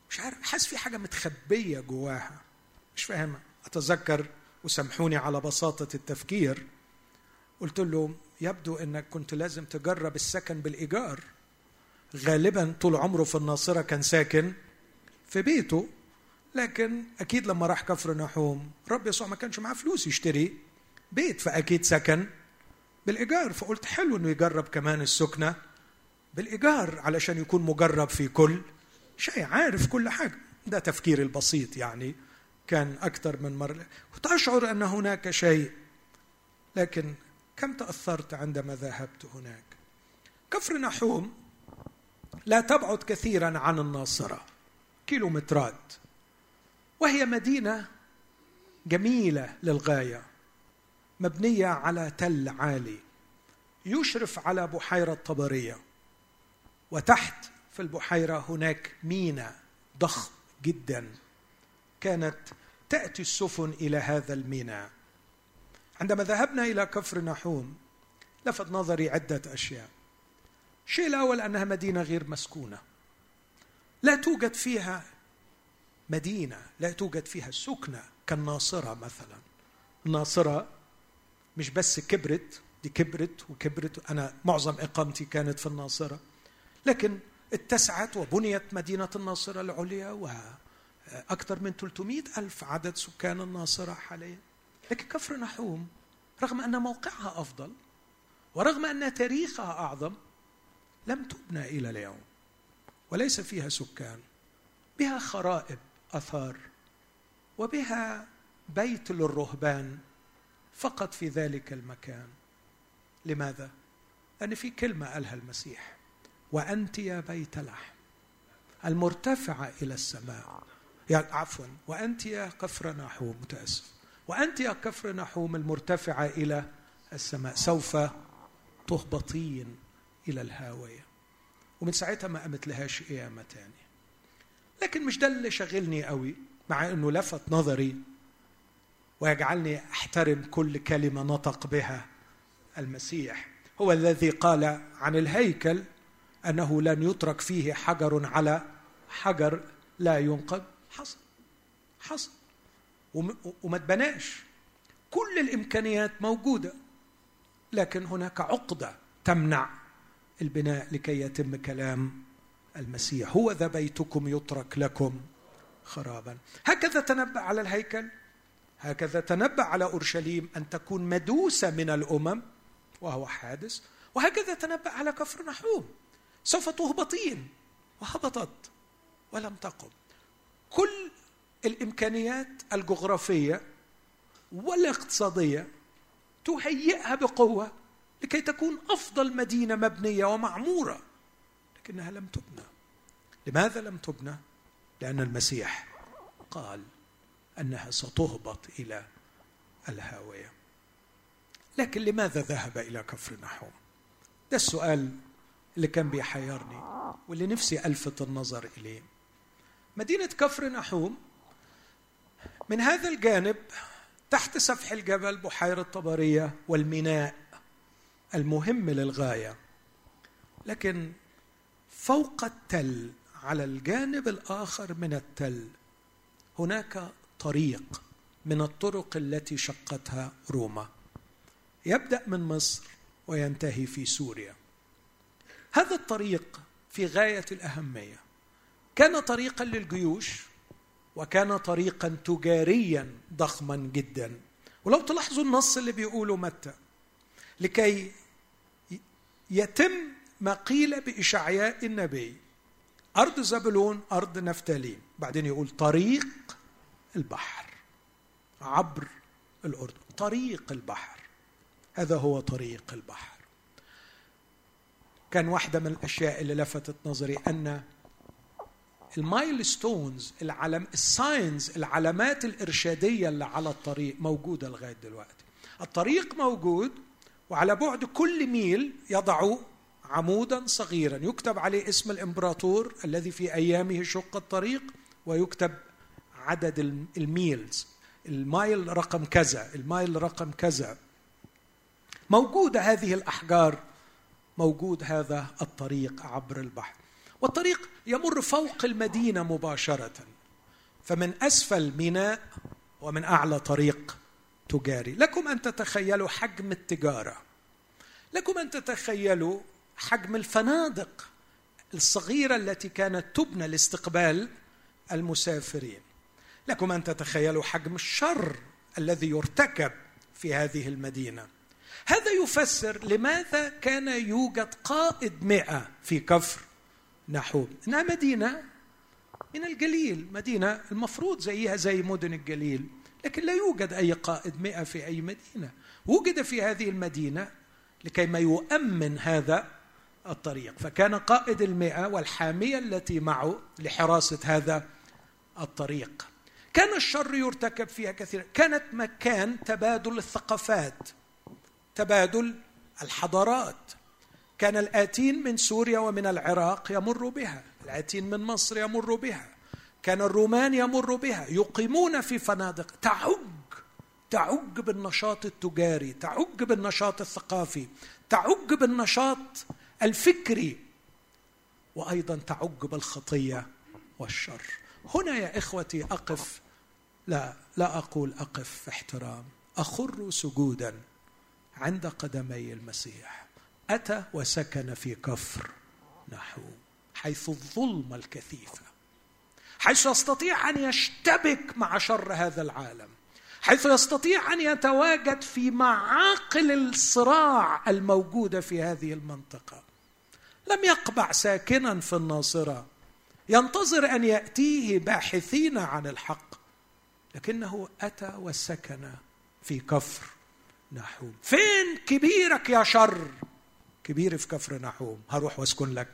مش عارف. حاسس في حاجة متخبية جواها. مش فاهمها. أتذكر وسامحوني على بساطة التفكير. قلت له يبدو إنك كنت لازم تجرب السكن بالإيجار. غالبا طول عمره في الناصرة كان ساكن في بيته لكن أكيد لما راح كفر نحوم رب يسوع ما كانش معاه فلوس يشتري بيت فأكيد سكن بالإيجار. فقلت حلو إنه يجرب كمان السكنة بالإيجار علشان يكون مجرب في كل شيء. عارف كل حاجة. ده تفكير البسيط يعني. كان أكثر من مرة. وتشعر أن هناك شيء لكن كم تأثرت عندما ذهبت هناك؟ كفر نحوم لا تبعد كثيرا عن الناصرة كيلومترات وهي مدينة جميلة للغاية مبنية على تل عالي يشرف على بحيرة طبرية وتحت في البحيرة هناك ميناء ضخم جدا كانت تأتي السفن إلى هذا الميناء. عندما ذهبنا إلى كفر نحوم لفت نظري عدة أشياء. الشيء الأول أنها مدينة غير مسكونة. لا توجد فيها مدينة لا توجد فيها سكنة كالناصرة مثلا. الناصرة مش بس كبرت دي كبرت وكبرت أنا معظم إقامتي كانت في الناصرة. لكن اتسعت وبنيت مدينة الناصرة العليا وأكثر من 300 ألف عدد سكان الناصرة حاليا. لكن كفر نحوم رغم أن موقعها أفضل ورغم أن تاريخها أعظم لم تبنى إلى اليوم وليس فيها سكان بها خرائب آثار وبها بيت للرهبان فقط في ذلك المكان. لماذا؟ لأن في كلمة قالها المسيح وأنت يا بيت لحم المرتفعة إلى السماء. يعني عفوا وأنت يا كفر نحوم متأسف. وأنت يا كفر نحوم المرتفعه إلى السماء سوف تهبطين إلى الهاوية. ومن ساعتها ما قامت لهاش قيامة تاني لكن مش ده اللي شغلني قوي مع إنه لفت نظري ويجعلني أحترم كل كلمة نطق بها المسيح. هو الذي قال عن الهيكل أنه لن يترك فيه حجر على حجر لا ينقض حصل. حصل. وما تبناش. كل الإمكانيات موجودة لكن هناك عقدة تمنع البناء لكي يتم كلام المسيح. هو ذا بيتكم يترك لكم خرابا. هكذا تنبأ على الهيكل. هكذا تنبأ على أورشليم أن تكون مدوسة من الأمم وهو حادث. وهكذا تنبأ على كفر نحوم. سوف تهبطين وهبطت ولم تقم. كل الإمكانيات الجغرافية والاقتصادية تهيئها بقوة لكي تكون أفضل مدينة مبنية ومعمورة لكنها لم تبنى. لماذا لم تبنى؟ لأن المسيح قال أنها ستهبط إلى الهاوية. لكن لماذا ذهب إلى كفر نحوم ده السؤال اللي كان بيحيرني واللي نفسي ألفت النظر إليه. مدينة كفر نحوم من هذا الجانب تحت سفح الجبل بحيرة طبرية والميناء المهم للغاية. لكن فوق التل على الجانب الآخر من التل هناك طريق من الطرق التي شقتها روما. يبدأ من مصر وينتهي في سوريا. هذا الطريق في غاية الأهمية. كان طريقا للجيوش وكان طريقا تجاريا ضخما جدا. ولو تلاحظوا النص اللي بيقوله متى. لكي يتم ما قيل بإشعياء النبي. أرض زبلون أرض نفتالين. بعدين يقول طريق البحر. عبر الأردن. طريق البحر. هذا هو طريق البحر. كان واحدة من الأشياء اللي لفتت نظري أن ال milestones العلم ال signs العلامات الإرشادية اللي على الطريق موجودة لغاية دلوقتي. الطريق موجود وعلى بعد كل ميل يضع عمودا صغيرا. يكتب عليه اسم الإمبراطور الذي في أيامه شق الطريق ويكتب عدد ال miles. ال mile رقم كذا ال mile رقم كذا. موجودة هذه الأحجار موجود هذا الطريق عبر البحر. والطريق يمر فوق المدينة مباشرة. فمن أسفل ميناء ومن أعلى طريق تجاري. لكم أن تتخيلوا حجم التجارة. لكم أن تتخيلوا حجم الفنادق الصغيرة التي كانت تبنى لاستقبال المسافرين. لكم أن تتخيلوا حجم الشر الذي يرتكب في هذه المدينة. هذا يفسر لماذا كان يوجد قائد مئة في كفر. نحوم إنها مدينة من الجليل مدينة المفروض زيها زي مدن الجليل لكن لا يوجد أي قائد مئة في أي مدينة. وجد في هذه المدينة لكي ما يؤمن هذا الطريق. فكان قائد المئة والحامية التي معه لحراسة هذا الطريق. كان الشر يرتكب فيها كثيرا. كانت مكان تبادل الثقافات تبادل الحضارات. كان الآتين من سوريا ومن العراق يمر بها. الآتين من مصر يمر بها. كان الرومان يمر بها. يقيمون في فنادق. تعج. تعج بالنشاط التجاري. تعج بالنشاط الثقافي. تعج بالنشاط الفكري. وأيضا تعج بالخطية والشر. هنا يا إخوتي أقف. لا لا أقول أقف في احترام. أخر سجودا عند قدمي المسيح. أتى وسكن في كفر نحو حيث الظلمه الكثيفه حيث يستطيع أن يشتبك مع شر هذا العالم. حيث يستطيع أن يتواجد في معاقل الصراع الموجوده في هذه المنطقة. لم يقبع ساكنا في الناصرة. ينتظر أن يأتيه باحثين عن الحق. لكنه أتى وسكن في كفر نحوم فين كبيرك يا شر؟ كبيري في كفر نحوم. هروح واسكن لك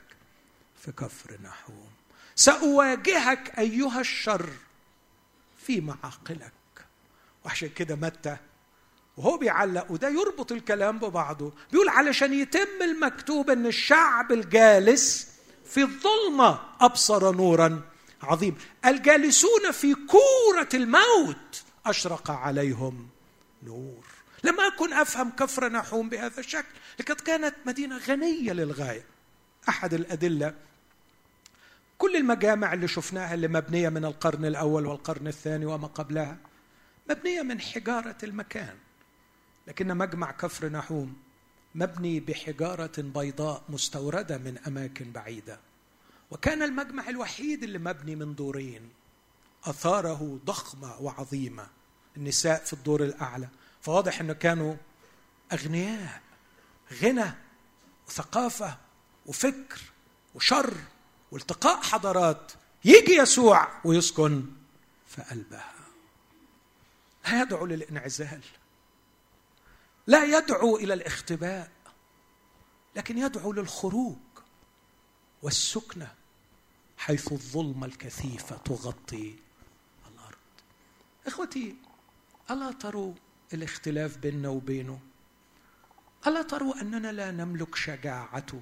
في كفر نحوم. سأواجهك أيها الشر في معاقلك. وعشان كده متى؟ وهو بيعلق وده يربط الكلام ببعضه. بيقول علشان يتم المكتوب إن الشعب الجالس في الظلمة أبصر نورا عظيم. الجالسون في كورة الموت أشرق عليهم نور. لم أكن أفهم كفر نحوم بهذا الشكل لقد كانت مدينة غنية للغاية أحد الأدلة. كل المجامع اللي شفناها اللي مبنية من القرن الأول والقرن الثاني وما قبلها مبنية من حجارة المكان لكن مجمع كفر نحوم مبني بحجارة بيضاء مستوردة من أماكن بعيدة. وكان المجمع الوحيد اللي مبني من دورين أثاره ضخمة وعظيمة. النساء في الدور الأعلى فواضح إنه كانوا أغنياء غنى وثقافة وفكر وشر والتقاء حضارات. يجي يسوع ويسكن في قلبها. لا يدعو للانعزال لا يدعو إلى الاختباء لكن يدعو للخروج والسكنة حيث الظلمه الكثيفه تغطي الأرض. إخوتي ألا تروا الاختلاف بيننا وبينه. ألا تروا أننا لا نملك شجاعته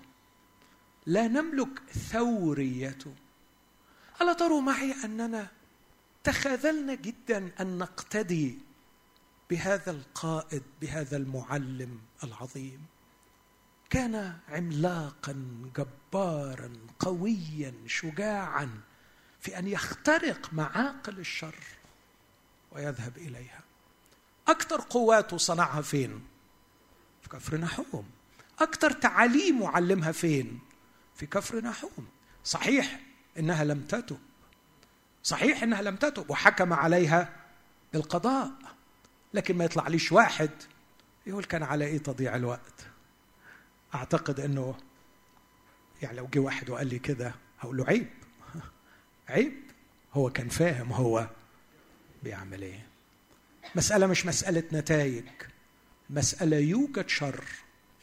لا نملك ثوريته ألا تروا معي أننا تخاذلنا جدا أن نقتدي بهذا القائد بهذا المعلم العظيم. كان عملاقا جبارا قويا شجاعا في أن يخترق معاقل الشر ويذهب إليها. أكثر قواته صنعها فين؟ في كفر نحوم. أكثر تعاليمه علمها فين؟ في كفر نحوم. صحيح إنها لم تتب. صحيح إنها لم تتب وحكم عليها بالقضاء. لكن ما يطلعليش واحد يقول كان على إيه تضيع الوقت؟ أعتقد إنه يعني لو جه واحد وقال لي كده هقول له عيب. عيب. هو كان فاهم هو بيعمل إيه. مسألة مش مسألة نتائج. مسألة يوجد شر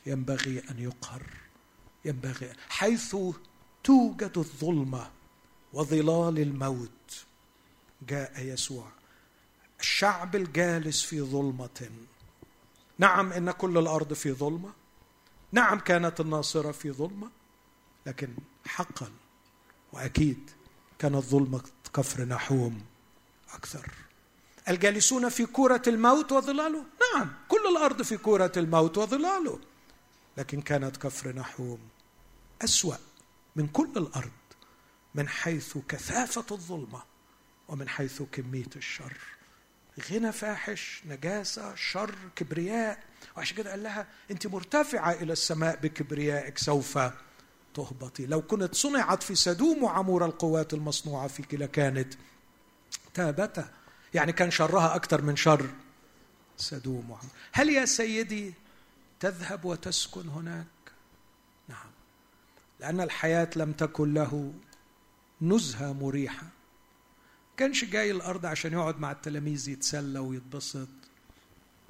ينبغي أن يقهر. ينبغي حيث توجد الظلمة وظلال الموت. جاء يسوع الشعب الجالس في ظلمة. نعم إن كل الأرض في ظلمة. نعم كانت الناصرة في ظلمة لكن حقا وأكيد كانت ظلمة كفر نحوم أكثر. الجالسون في كورة الموت وظلاله. نعم كل الأرض في كورة الموت وظلاله. لكن كانت كفر نحوم أسوأ من كل الأرض من حيث كثافة الظلمة ومن حيث كمية الشر. غنى فاحش نجاسة شر كبرياء. وعشان كده قال لها أنت مرتفعة إلى السماء بكبريائك سوف تهبطي. لو كنت صنعت في سدوم وعمور القوات المصنوعة فيك لكانت تابتا يعني كان شرها أكثر من شر سدوم هل يا سيدي تذهب وتسكن هناك؟ نعم. لأن الحياة لم تكن له نزهة مريحة. كانش جاي الأرض عشان يقعد مع التلاميذ يتسلى ويتبسط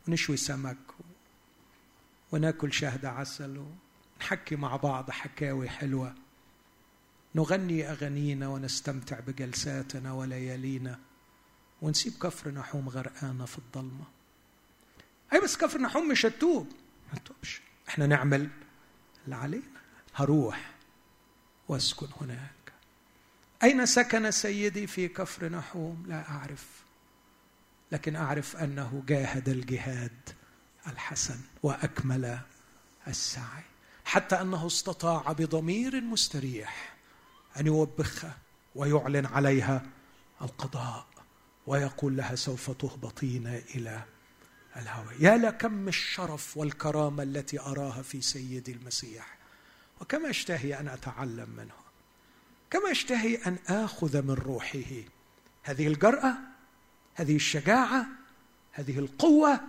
ونشوي سمك وناكل شهد عسل ونحكي مع بعض حكاوي حلوة. نغني أغانينا ونستمتع بجلساتنا وليالينا. ونسيب كفر نحوم غرقانة في الضلمة. أي بس كفر نحوم مش هتوب ما تتوبش. إحنا نعمل اللي علينا. هروح وأسكن هناك. أين سكن سيدي في كفر نحوم؟ لا أعرف. لكن أعرف أنه جاهد الجهاد الحسن وأكمل السعي. حتى أنه استطاع بضمير مستريح أن يوبخها ويعلن عليها القضاء. ويقول لها سوف تهبطين إلى الهوى. يا لكم الشرف والكرامة التي أراها في سيدي المسيح. وكما أشتهي أن أتعلم منه. كما أشتهي أن آخذ من روحه هذه الجرأة هذه الشجاعة هذه القوة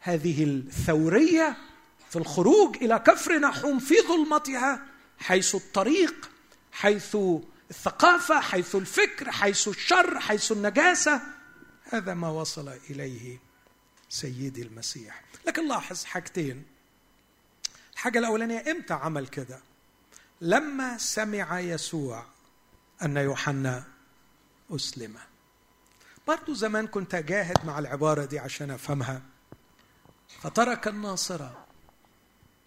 هذه الثورية في الخروج إلى كفر نحوم في ظلمتها حيث الطريق حيث الثقافة حيث الفكر حيث الشر حيث النجاسة هذا ما وصل إليه سيدي المسيح. لكن لاحظ حاجتين. الحاجة الأولانية إمتى عمل كده؟ لما سمع يسوع أن يوحنا أسلم. برضو زمان كنت أجاهد مع العبارة دي عشان أفهمها. فترك الناصرة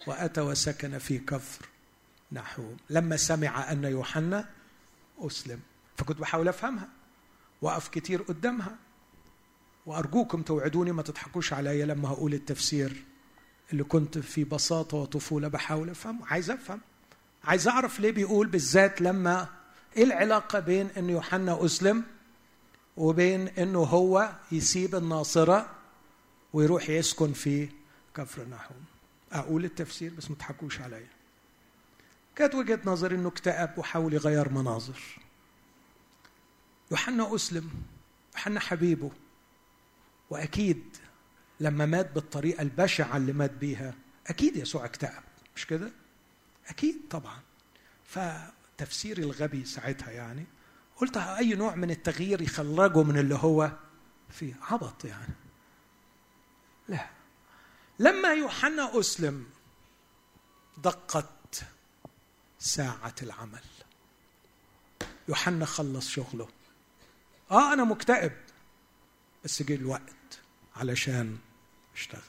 وأتى وسكن في كفر نحوم. لما سمع أن يوحنا أسلم. فكنت بحاول أفهمها. وأقف كتير قدامها. وأرجوكم توعدوني ما تضحكوش عليا لما هقول التفسير اللي كنت في بساطة وطفولة بحاول أفهمه. عايز أفهم. عايز أعرف ليه بيقول بالذات لما إيه العلاقة بين إن يوحنا أسلم وبين إنه هو يسيب الناصرة ويروح يسكن في كفر نحوم أقول التفسير بس ما تضحكوش عليا. كانت وجهة نظري إنه اكتئب وحاول يغير مناظر. يوحنا أسلم يوحنا حبيبه. وأكيد لما مات بالطريقة البشعة اللي مات بيها أكيد يسوع اكتئب. مش كده؟ أكيد طبعا. ف تفسيري الغبي ساعتها يعني قلت أي نوع من التغيير يخرجه من اللي هو فيه؟ عبط يعني. لا. لما يوحنا أسلم دقت ساعة العمل. يوحنا خلص شغله. آه أنا مكتئب. بس جه الوقت علشان اشتغل.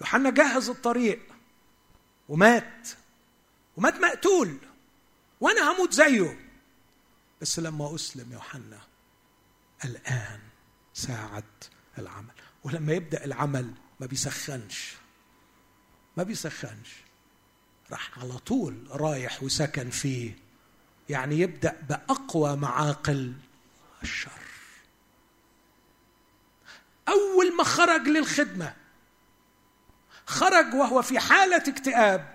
يوحنا جهز الطريق ومات. ومات مقتول. وأنا هموت زيه. بس لما أسلم يوحنا الآن ساعة العمل. ولما يبدأ العمل ما بيسخنش. ما بيسخنش. راح على طول رايح وسكن فيه. يعني يبدأ بأقوى معاقل الشر. أول ما خرج للخدمة خرج وهو في حالة اكتئاب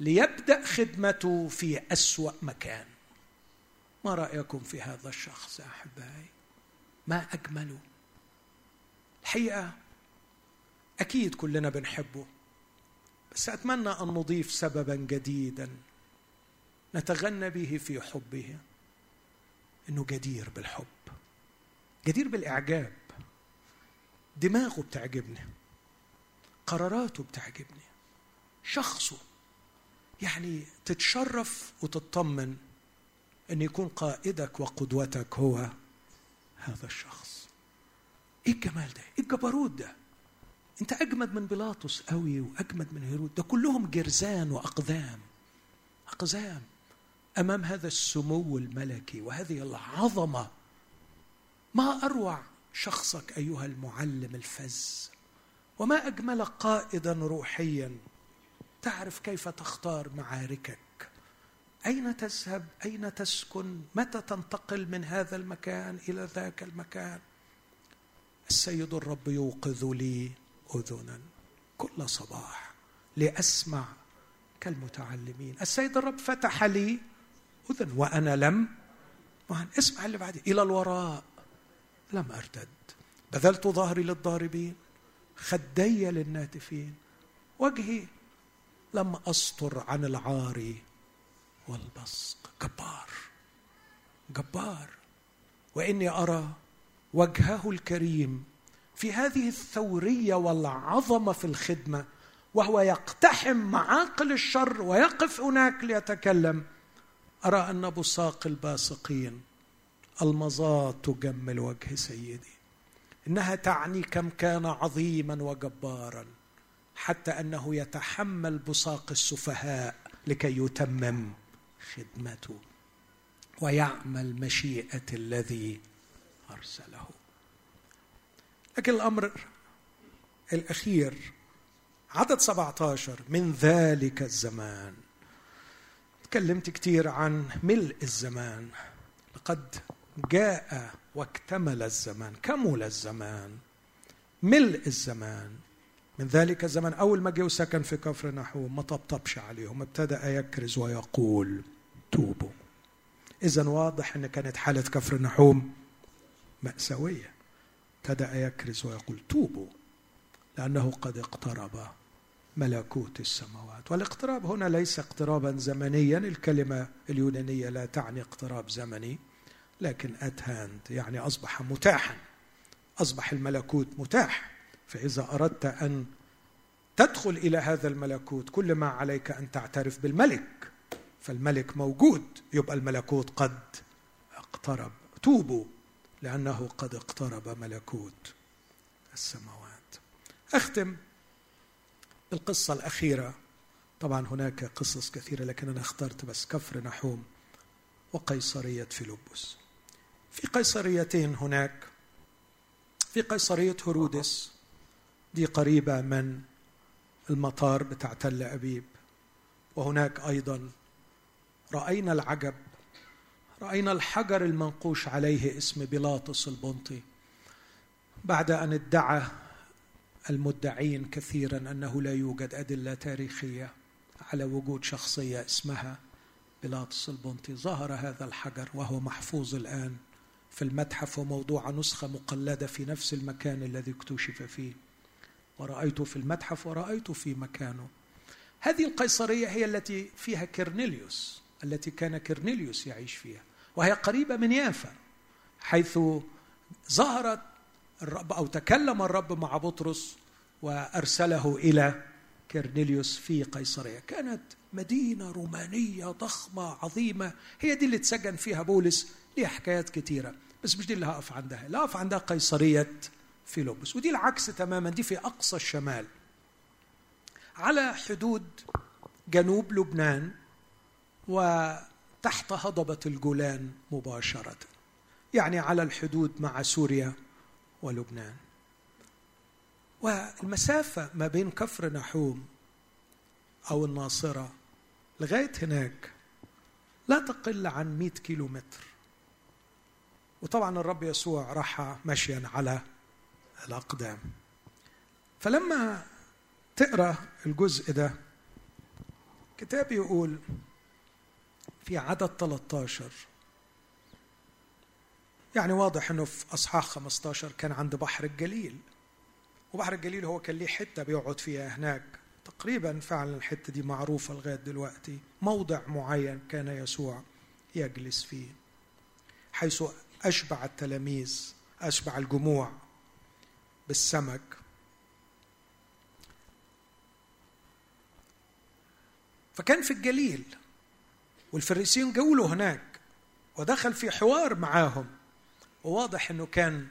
ليبدأ خدمته في أسوأ مكان. ما رأيكم في هذا الشخص يا أحبائي؟ ما أجمله. الحقيقة أكيد كلنا بنحبه. بس أتمنى أن نضيف سببا جديدا نتغنى به في حبه إنه جدير بالحب جدير بالإعجاب. دماغه بتعجبني قراراته بتعجبني شخصه. يعني تتشرف وتطمن إن يكون قائدك وقدوتك هو هذا الشخص. إيه الجمال ده؟ إيه الجبروت ده؟ انت اجمد من بيلاطس قوي واجمد من هيرود. ده كلهم جرزان واقدام اقزام أمام هذا السمو الملكي وهذه العظمة. ما أروع شخصك أيها المعلم الفز وما اجملك قائدا روحيا. تعرف كيف تختار معاركك. أين تذهب؟ أين تسكن؟ متى تنتقل من هذا المكان إلى ذاك المكان؟ السيد الرب يوقظ لي. أذنا كل صباح لأسمع كالمتعلمين. السيد الرب فتح لي أذن وأنا لم اسمع اللي بعدين إلى الوراء. لم ارتد بذلت ظهري للضاربين. خدي للناتفين. وجهي لم استر عن العار والبصق. جبار. جبار. وإني أرى وجهه الكريم في هذه الثورية والعظمة في الخدمة وهو يقتحم معاقل الشر ويقف هناك ليتكلم أرى أن بصاق الباسقين المظات تجمل وجه سيدي إنها تعني كم كان عظيما وجبارا حتى أنه يتحمل بصاق السفهاء لكي يتمم خدمته ويعمل مشيئة الذي أرسله. لكن الأمر الأخير عدد 17 من ذلك الزمان. تكلمت كثير عن ملء الزمان. لقد جاء واكتمل الزمان كمل الزمان. ملء الزمان. من ذلك الزمان أول ما جه وسكن في كفر نحوم ما طبطبش عليهم ابتدأ يكرز ويقول توبوا. إذا واضح أن كانت حالة كفر نحوم مأساوية. ابتدأ يكرز ويقول توبوا لأنه قد اقترب ملكوت السماوات. والاقتراب هنا ليس اقترابا زمنيا الكلمة اليونانية لا تعني اقتراب زمني لكن ات هاند يعني أصبح متاحا أصبح الملكوت متاح. فإذا أردت أن تدخل إلى هذا الملكوت كل ما عليك أن تعترف بالملك فالملك موجود يبقى الملكوت قد اقترب. توبوا. لأنه قد اقترب ملكوت السماوات. أختم بالقصة الأخيرة. طبعا هناك قصص كثيرة لكن أنا اخترت بس كفر نحوم وقيصرية فيلبس. في قيصريتين هناك. في قيصرية هرودس. دي قريبة من المطار بتاع تل أبيب. وهناك أيضا رأينا العجب رأينا الحجر المنقوش عليه اسم بيلاطس البنطي بعد أن ادعى المدعين كثيرا أنه لا يوجد أدلة تاريخية على وجود شخصية اسمها بيلاطس البنطي. ظهر هذا الحجر وهو محفوظ الآن في المتحف وموضوع نسخة مقلدة في نفس المكان الذي اكتشف فيه. ورأيته في المتحف ورأيته في مكانه. هذه القيصرية هي التي فيها كرنيليوس التي كان كرنيليوس يعيش فيها. وهي قريبة من يافا حيث ظهرت الرب أو تكلم الرب مع بطرس وأرسله إلى كرنيليوس في قيصرية. كانت مدينة رومانية ضخمة عظيمة هي دي اللي اتسجن فيها بولس ليها حكايات كتيرة بس مش دي اللي هقف عندها. اللي هقف عندها قيصرية فيلبس ودي العكس تماما دي في أقصى الشمال. على حدود جنوب لبنان وتحت هضبة الجولان مباشرة يعني على الحدود مع سوريا ولبنان. والمسافة ما بين كفر نحوم أو الناصرة لغاية هناك لا تقل عن مئة كيلو متر وطبعا الرب يسوع راح مشيا على الأقدام. فلما تقرأ الجزء ده كتاب يقول في عدد 13 يعني واضح إنه في أصحاح 15 كان عند بحر الجليل. وبحر الجليل هو كان ليه حتة بيقعد فيها هناك. تقريبا فعلا الحتة دي معروفة لغاية دلوقتي. موضع معين كان يسوع يجلس فيه حيث أشبع التلاميذ أشبع الجموع بالسمك. فكان في الجليل. والفريسيين جولوا هناك ودخل في حوار معاهم وواضح إنه كان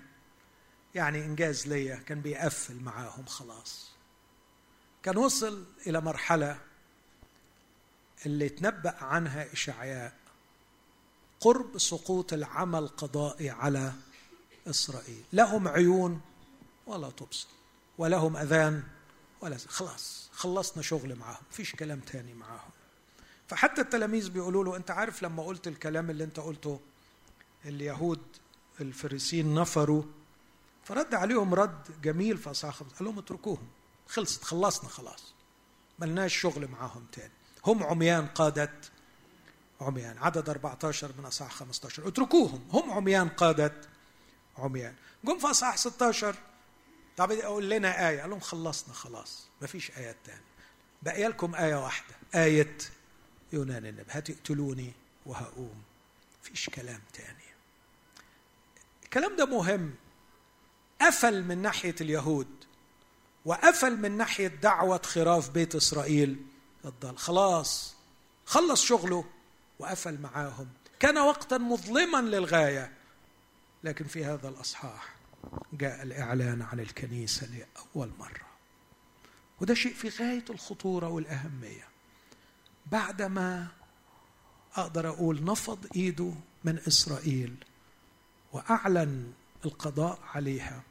يعني إنجاز ليا كان بيقفل معاهم خلاص. كان وصل إلى مرحلة اللي تنبأ عنها إشعياء قرب سقوط العمل القضائي على إسرائيل. لهم عيون ولا تبصر ولهم أذان ولا خلاص خلصنا شغل معاهم فيش كلام تاني معاهم. فحتى التلاميذ بيقولوا له أنت عارف لما قلت الكلام اللي أنت قلته اليهود الفريسين نفروا فرد عليهم رد جميل اصحاح قال لهم اتركوهم خلصت خلصنا خلاص ملناش شغل معاهم تاني هم عميان قادة عميان عدد 14 من أصحاح 15 اتركوهم هم عميان قادة عميان جم في أصحاح 16 طب أقول لنا آية قال لهم خلصنا خلاص ما فيش آيات تانية بقي لكم آية واحدة آية يونان النبي هتقتلوني وهقوم. فيش كلام تاني. الكلام ده مهم. قفل من ناحية اليهود وقفل من ناحية دعوة خراف بيت إسرائيل. الضال خلاص. خلص شغله وقفل معاهم. كان وقتا مظلما للغاية لكن في هذا الأصحاح جاء الإعلان عن الكنيسة لأول مرة. وده شيء في غاية الخطورة والأهمية. بعدما أقدر أقول نفض إيده من إسرائيل وأعلن القضاء عليها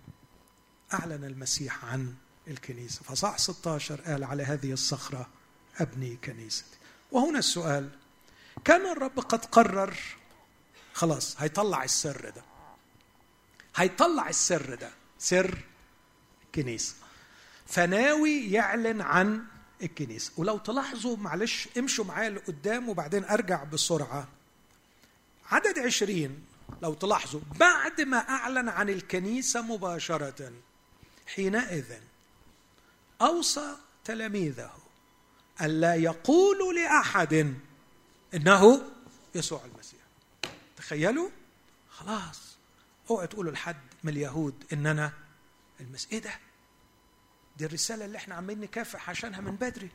أعلن المسيح عن الكنيسة. فصح 16 قال على هذه الصخرة أبني كنيستي. وهنا السؤال كان الرب قد قرر خلاص هيطلع السر ده هيطلع السر ده سر الكنيسة فناوي يعلن عن الكنيسة. ولو تلاحظوا معلش امشوا معايا لقدام وبعدين أرجع بسرعة. عدد عشرين لو تلاحظوا بعد ما أعلن عن الكنيسة مباشرة حينئذ أوصى تلاميذه ألا يقولوا لأحد إنه يسوع المسيح. تخيلوا؟ خلاص. اوعوا تقولوا لحد من اليهود إن أنا المسيح. إيه ده؟ دي الرسالة اللي إحنا عمالين نكافح عشانها من بدري.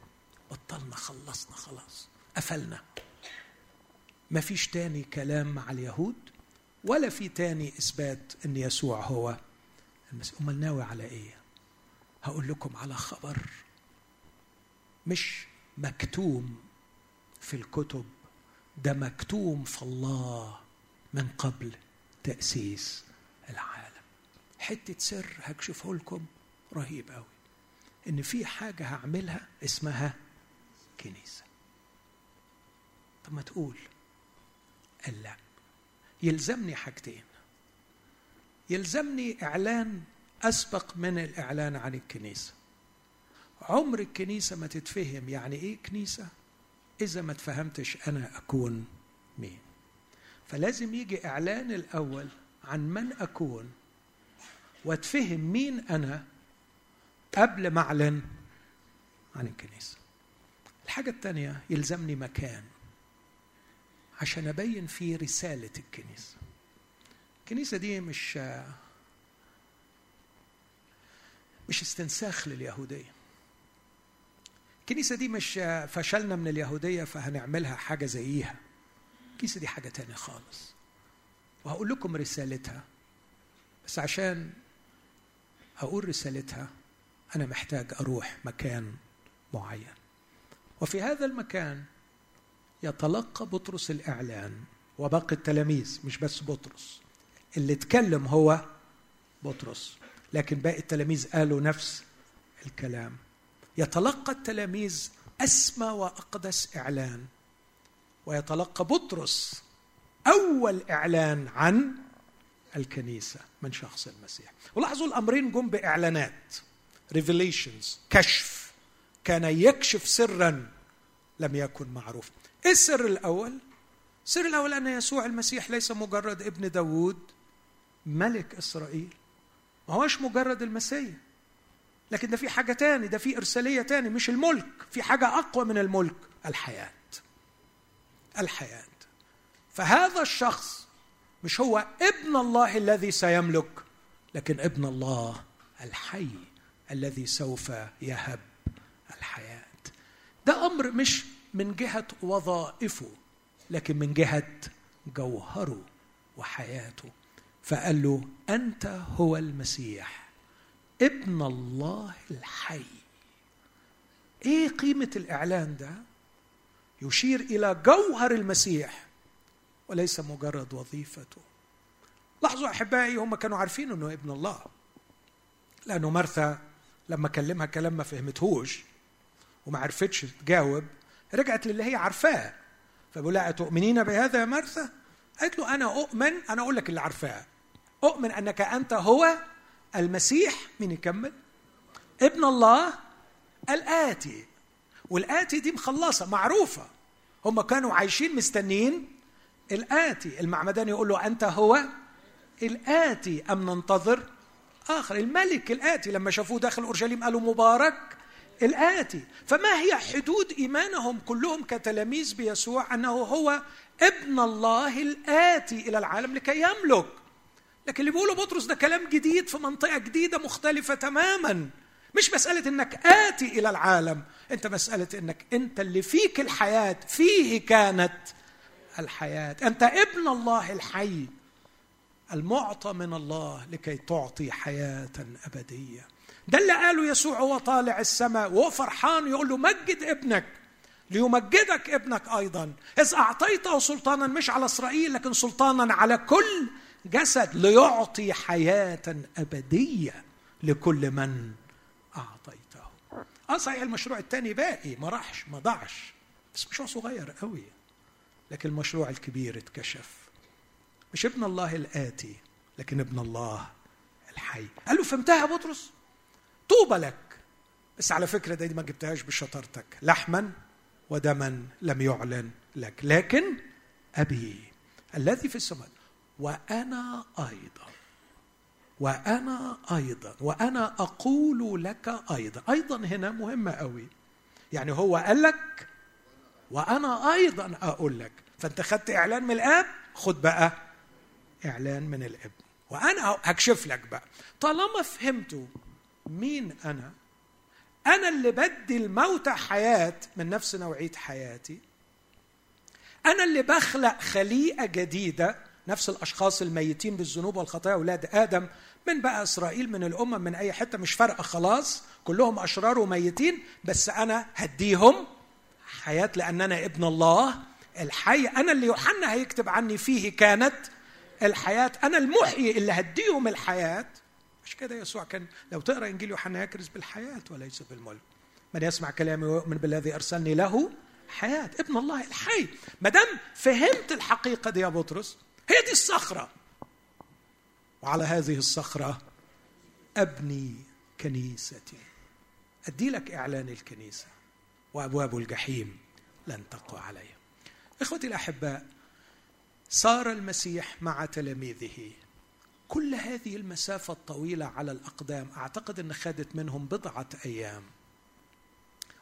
بطلنا خلصنا خلاص. قفلنا. ما فيش تاني كلام مع اليهود ولا في تاني إثبات أن يسوع هو المسيح. أمال ناوي على إيه؟ هقول لكم على خبر مش مكتوم في الكتب ده مكتوم في الله من قبل تأسيس العالم. حتة سر هكشفه لكم رهيب قوي إن في حاجة هعملها اسمها كنيسة. طب ما تقول. قال لا. يلزمني حاجتين. يلزمني إعلان أسبق من الإعلان عن الكنيسة. عمر الكنيسة ما تتفهم يعني إيه كنيسة؟ إذا ما تفهمتش أنا أكون مين. فلازم يجي إعلان الأول عن من أكون وأتفهم مين أنا قبل ما أعلن عن الكنيسة. الحاجة الثانية يلزمني مكان عشان أبين فيه رسالة الكنيسة. الكنيسة دي مش مش استنساخ لليهودية. الكنيسة دي مش فشلنا من اليهودية فهنعملها حاجة زيها. الكنيسة دي حاجة تانية خالص. وهقول لكم رسالتها بس عشان أقول رسالتها أنا محتاج أروح مكان معين. وفي هذا المكان يتلقى بطرس الإعلان وباقي التلاميذ مش بس بطرس. اللي اتكلم هو بطرس لكن باقي التلاميذ قالوا نفس الكلام. يتلقى التلاميذ أسمى وأقدس إعلان ويتلقى بطرس أول إعلان عن الكنيسة من شخص المسيح. ولاحظوا الأمرين جم بإعلانات. ريفيليشنز كشف. كان يكشف سرا لم يكن معروف إيه السر الأول؟ السر الأول أن يسوع المسيح ليس مجرد ابن داوود ملك إسرائيل. ما هوش مجرد المسيح. لكن ده في حاجة تاني ده في إرسالية تاني مش الملك. في حاجة أقوى من الملك الحياة. الحياة. فهذا الشخص مش هو ابن الله الذي سيملك لكن ابن الله الحي. الذي سوف يهب الحياة. ده أمر مش من جهة وظائفه لكن من جهة جوهره وحياته. فقال له أنت هو المسيح ابن الله الحي. إيه قيمة الإعلان ده؟ يشير إلى جوهر المسيح وليس مجرد وظيفته. لاحظوا أحبائي هم كانوا عارفين إنه ابن الله لأنه مرثا لما كلمها كلام ما فهمتهوش وما عرفتش تجاوب رجعت للي هي عارفاه. فبقول لها أتؤمنين بهذا يا مرثا؟ قالت له أنا أؤمن أنا أقول لك اللي عارفاه. أؤمن أنك أنت هو المسيح مين يكمل. ابن الله الآتي. والآتي دي مخلصة معروفة. هم كانوا عايشين مستنين الآتي. المعمدان يقول له أنت هو الآتي أم ننتظر آخر الملك الآتي لما شافوه داخل أورشليم قالوا مبارك الآتي. فما هي حدود إيمانهم كلهم كتلاميذ بيسوع أنه هو ابن الله الآتي إلى العالم لكي يملك؟ لكن اللي بيقوله بطرس ده كلام جديد في منطقة جديدة مختلفة تماما. مش مسألة إنك آتي إلى العالم أنت مسألة إنك أنت اللي فيك الحياة فيه كانت الحياة. أنت ابن الله الحي. المعطى من الله لكي تعطي حياة أبدية. ده اللي قاله يسوع وهو طالع السماء وهو فرحان يقول له مجد ابنك ليمجدك ابنك أيضا. إذ أعطيته سلطانا مش على إسرائيل لكن سلطانا على كل جسد ليعطي حياة أبدية لكل من أعطيته. آه صحيح المشروع الثاني باقي. ما راحش ما ضاعش. بس مشروع صغير قوي لكن المشروع الكبير اتكشف. مش ابن الله الآتي لكن ابن الله الحي. قال له فهمتها بطرس؟ طوبى لك. بس على فكرة دي ما جبتهاش بشطارتك. لحما ودما لم يعلن لك. لكن أبي الذي في السماء. وأنا أيضا. وأنا أيضا. وأنا أقول لك أيضا. أيضا هنا مهمه قوي يعني هو قال لك وأنا أيضا أقول لك. فأنت خدت إعلان من الآب خد بقى إعلان من الإبن. وأنا هكشف لك بقى. طالما فهمتوا مين أنا أنا اللي بدي الموت حياة من نفس نوعية حياتي. أنا اللي بخلق خليقة جديدة نفس الأشخاص الميتين بالذنوب والخطايا أولاد آدم من بقى إسرائيل من الأمم من أي حتة مش فارقة خلاص. كلهم أشرار وميتين بس أنا هديهم حياة لأن أنا ابن الله الحي. أنا اللي يوحنا هيكتب عني فيه كانت الحياة أنا المحيي اللي هديهم الحياة. مش كده يسوع؟ كان لو تقرأ إنجيل يوحنا يكرز بالحياة وليس بالملك. من يسمع كلامي ويؤمن بالذي أرسلني له حياة. ابن الله الحي. ما دام فهمت الحقيقة دي يا بطرس هي دي الصخرة. وعلى هذه الصخرة أبني كنيستي. أدي لك إعلان الكنيسة وأبواب الجحيم لن تقوى عليها إخوتي الأحباء صار المسيح مع تلاميذه. كل هذه المسافة الطويلة على الأقدام أعتقد أن خدت منهم بضعة أيام.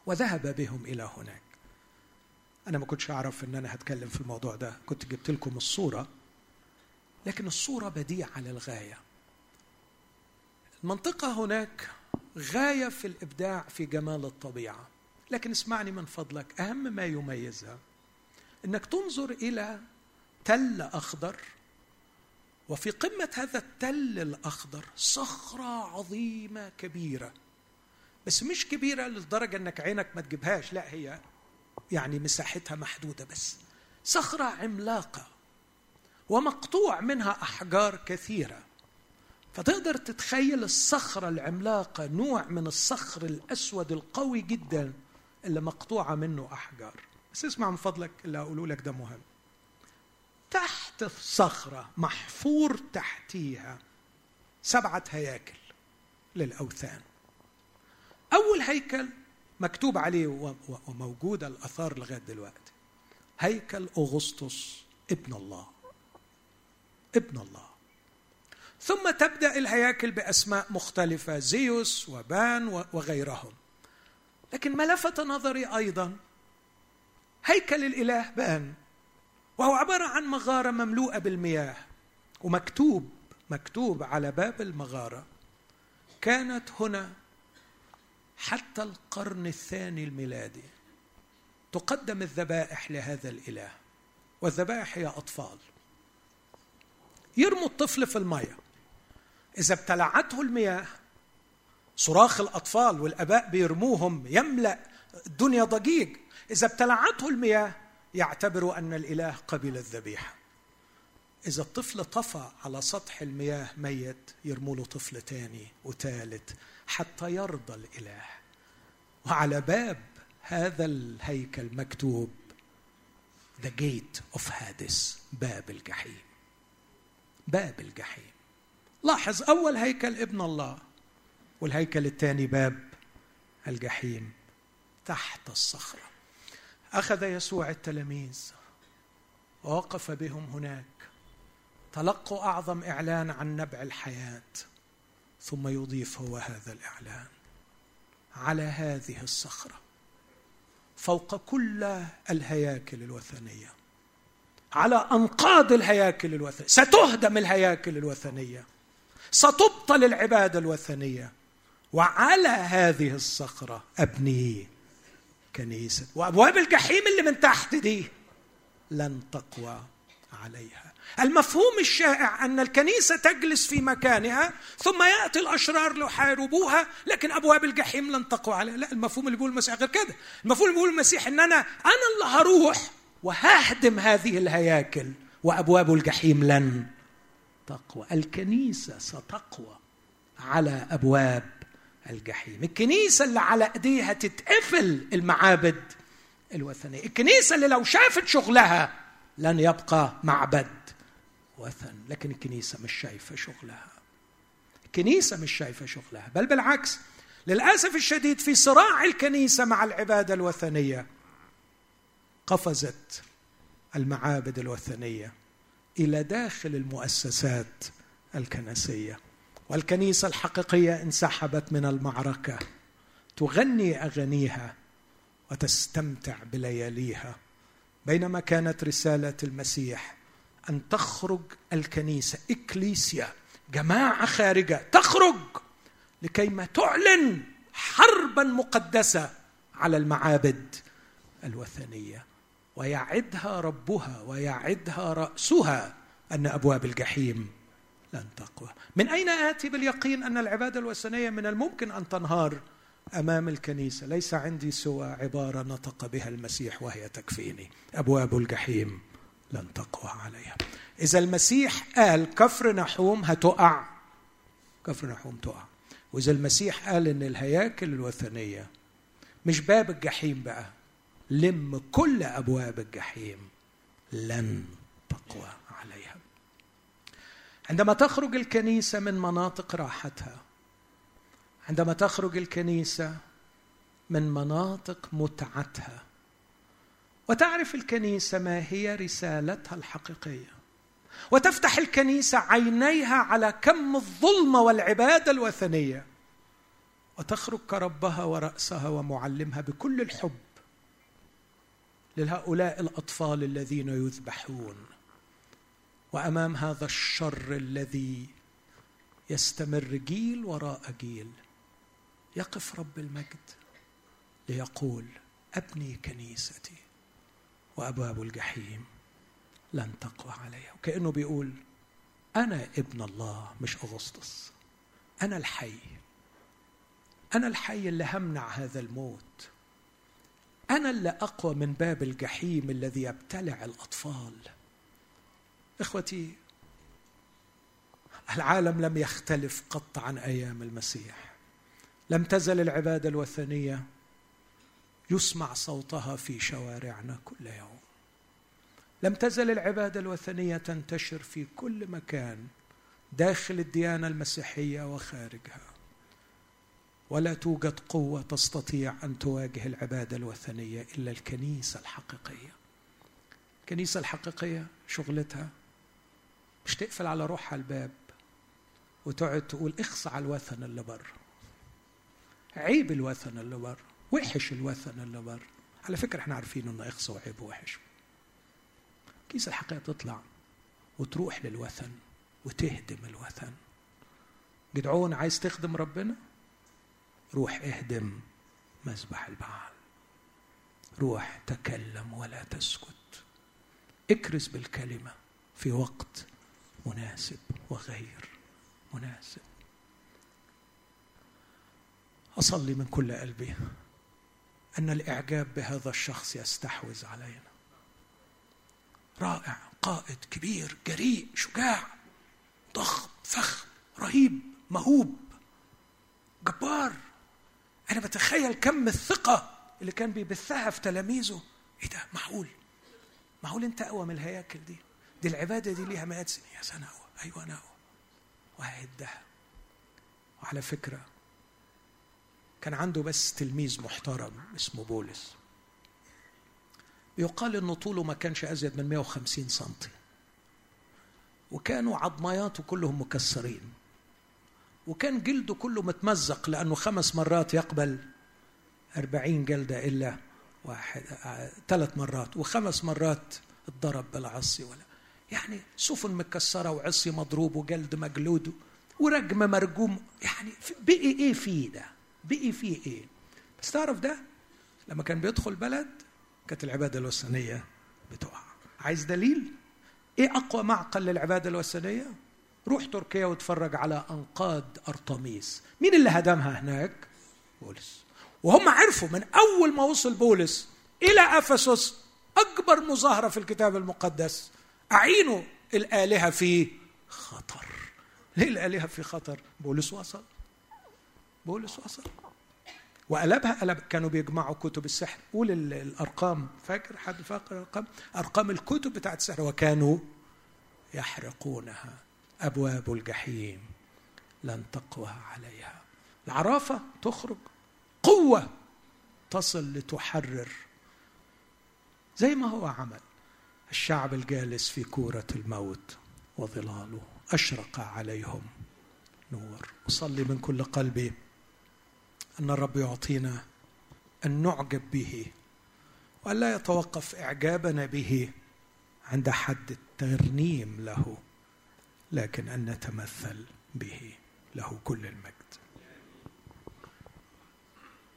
وذهب بهم إلى هناك. أنا ما كنتش أعرف أن أنا هتكلم في الموضوع ده. كنت جبت لكم الصورة. لكن الصورة بديعة للغاية. المنطقة هناك غاية في الإبداع في جمال الطبيعة. لكن اسمعني من فضلك أهم ما يميزها إنك تنظر إلى تل أخضر وفي قمة هذا التل الأخضر صخرة عظيمة كبيرة. بس مش كبيرة لدرجة إنك عينك ما تجيبهاش لا هي يعني مساحتها محدودة بس. صخرة عملاقة ومقطوع منها أحجار كثيرة. فتقدر تتخيل الصخرة العملاقة نوع من الصخر الأسود القوي جدا اللي مقطوعة منه أحجار. بس اسمع من فضلك اللي اقوله لك ده مهم. تحت الصخره محفور تحتيها سبعة هياكل للأوثان. أول هيكل مكتوب عليه وموجوده الآثار لغاية دلوقتي. هيكل أغسطس ابن الله. ابن الله. ثم تبدأ الهياكل بأسماء مختلفة زيوس وبان وغيرهم. لكن ما لفت نظري أيضا هيكل الإله بان. وهو عبارة عن مغارة مملوءة بالمياه ومكتوب مكتوب على باب المغارة كانت هنا حتى القرن الثاني الميلادي. تقدم الذبائح لهذا الإله والذبائح هي أطفال. يرموا الطفل في المياه إذا ابتلعته المياه صراخ الأطفال والأباء بيرموهم يملأ الدنيا ضجيج. إذا ابتلعته المياه يعتبروا أن الإله قبل الذبيحة. إذا الطفل طفى على سطح المياه ميت يرموا له طفل تاني وثالث حتى يرضى الإله. وعلى باب هذا الهيكل مكتوب The Gate of Hades باب الجحيم. باب الجحيم. لاحظ أول هيكل ابن الله والهيكل الثاني باب الجحيم تحت الصخرة. أخذ يسوع التلاميذ. ووقف بهم هناك. تلقوا أعظم إعلان عن نبع الحياة. ثم يضيف هو هذا الإعلان. على هذه الصخرة. فوق كل الهياكل الوثنية. على أنقاض الهياكل الوثنية. ستهدم الهياكل الوثنية. ستبطل العبادة الوثنية. وعلى هذه الصخرة أبني كنيسة وأبواب الجحيم اللي من تحت دي لن تقوى عليها. المفهوم الشائع أن الكنيسة تجلس في مكانها ثم يأتي الأشرار ليحاربوها لكن أبواب الجحيم لن تقوى عليها. لا المفهوم اللي بيقول المسيح غير كده. المفهوم اللي بيقول المسيح إن أنا أنا اللي هروح وههدم هذه الهياكل وأبواب الجحيم لن تقوى. الكنيسة ستقوى على أبواب الجحيم. الكنيسة اللي على إيديها تتقفل المعابد الوثنية. الكنيسة اللي لو شافت شغلها لن يبقى معبد وثن لكن الكنيسة مش شايفة شغلها. الكنيسة مش شايفة شغلها. بل بالعكس للأسف الشديد في صراع الكنيسة مع العبادة الوثنية قفزت المعابد الوثنية إلى داخل المؤسسات الكنسية. والكنيسة الحقيقية انسحبت من المعركة. تغني اغانيها وتستمتع بلياليها. بينما كانت رسالة المسيح أن تخرج الكنيسة إكليسيا جماعة خارجة تخرج لكيما تعلن حربا مقدسة على المعابد الوثنية. ويعدها ربها ويعدها رأسها أن أبواب الجحيم لن تقوى. من أين آتي باليقين أن العبادة الوثنية من الممكن أن تنهار أمام الكنيسة؟ ليس عندي سوى عبارة نطق بها المسيح وهي تكفيني. أبواب الجحيم لن تقوى عليها. إذا المسيح قال كفر نحوم هتقع. كفر نحوم تقع. وإذا المسيح قال إن الهياكل الوثنية مش باب الجحيم بقى لم كل أبواب الجحيم لن تقوى. عندما تخرج الكنيسة من مناطق راحتها عندما تخرج الكنيسة من مناطق متعتها وتعرف الكنيسة ما هي رسالتها الحقيقية وتفتح الكنيسة عينيها على كم الظلمه والعبادة الوثنية وتخرج كربها ورأسها ومعلمها بكل الحب لهؤلاء الأطفال الذين يذبحون. وأمام هذا الشر الذي يستمر جيل وراء جيل يقف رب المجد ليقول أبني كنيستي وأبواب الجحيم لن تقوى عليها وكأنه بيقول أنا ابن الله مش أغسطس أنا الحي أنا الحي اللي همنع هذا الموت أنا اللي أقوى من باب الجحيم الذي يبتلع الأطفال. إخوتي العالم لم يختلف قط عن أيام المسيح. لم تزل العبادة الوثنية يسمع صوتها في شوارعنا كل يوم. لم تزل العبادة الوثنية تنتشر في كل مكان داخل الديانة المسيحية وخارجها. ولا توجد قوة تستطيع أن تواجه العبادة الوثنية إلا الكنيسة الحقيقية. الكنيسة الحقيقية شغلتها مش تقفل على روحها الباب وتقعد تقول اخص على الوثن اللي بره. عيب الوثن اللي بره. وحش الوثن اللي بره. على فكرة إحنا عارفين انه اخص وعيب ووحش. كيس الحقيقة تطلع وتروح للوثن وتهدم الوثن. جدعون عايز تخدم ربنا؟ روح اهدم مذبح البعال. روح تكلم ولا تسكت. اكرز بالكلمة في وقت مناسب وغير مناسب. أصلي من كل قلبي أن الإعجاب بهذا الشخص يستحوذ علينا. رائع قائد كبير جريء شجاع ضخم فخم رهيب مهوب جبار. أنا بتخيل كم الثقة اللي كان بيبثها في تلاميذه. إيه ده؟ معقول؟ معقول أنت أقوى من الهياكل دي؟ دي العبادة دي ليها مئات سنين يا سنة اقوى أيوه أنا اقوى وهعدها وعلى فكرة كان عنده بس تلميذ محترم اسمه بولس. يقال انه طوله ما كانش أزيد من 150 سنتي. وكانوا عظمياته كلهم مكسرين. وكان جلده كله متمزق لأنه خمس مرات يقبل أربعين جلدة إلا واحد ثلاث مرات. وخمس مرات اتضرب بالعصي ولا يعني سفن مكسرة وعصي مضروب وجلد مجلود ورجم مرجوم يعني بقي إيه فيه ده؟ بقي فيه إيه؟ بس تعرف ده؟ لما كان بيدخل بلد كانت العبادة الوثنية بتقع. عايز دليل؟ إيه أقوى معقل للعبادة الوثنية؟ روح تركيا واتفرج على أنقاض أرطميس. مين اللي هدمها هناك؟ بولس. وهم عرفوا من أول ما وصل بولس إلى أفسس أكبر مظاهرة في الكتاب المقدس. اعينوا الآلهة في خطر. ليه الآلهة في خطر؟ بولس وصل. بولس وصل. وقلبها قلب. كانوا بيجمعوا كتب السحر. قول الأرقام. فاكر حد فاكر الارقام أرقام الكتب بتاعت السحر. وكانوا يحرقونها. أبواب الجحيم لن تقوى عليها. العرافة تخرج. قوة تصل لتحرر. زي ما هو عمل. الشعب الجالس في كورة الموت وظلاله. أشرق عليهم نور. أصلي من كل قلبي أن الرب يعطينا أن نعجب به وأن لا يتوقف إعجابنا به عند حد الترنيم له لكن أن نتمثل به. له كل المجد.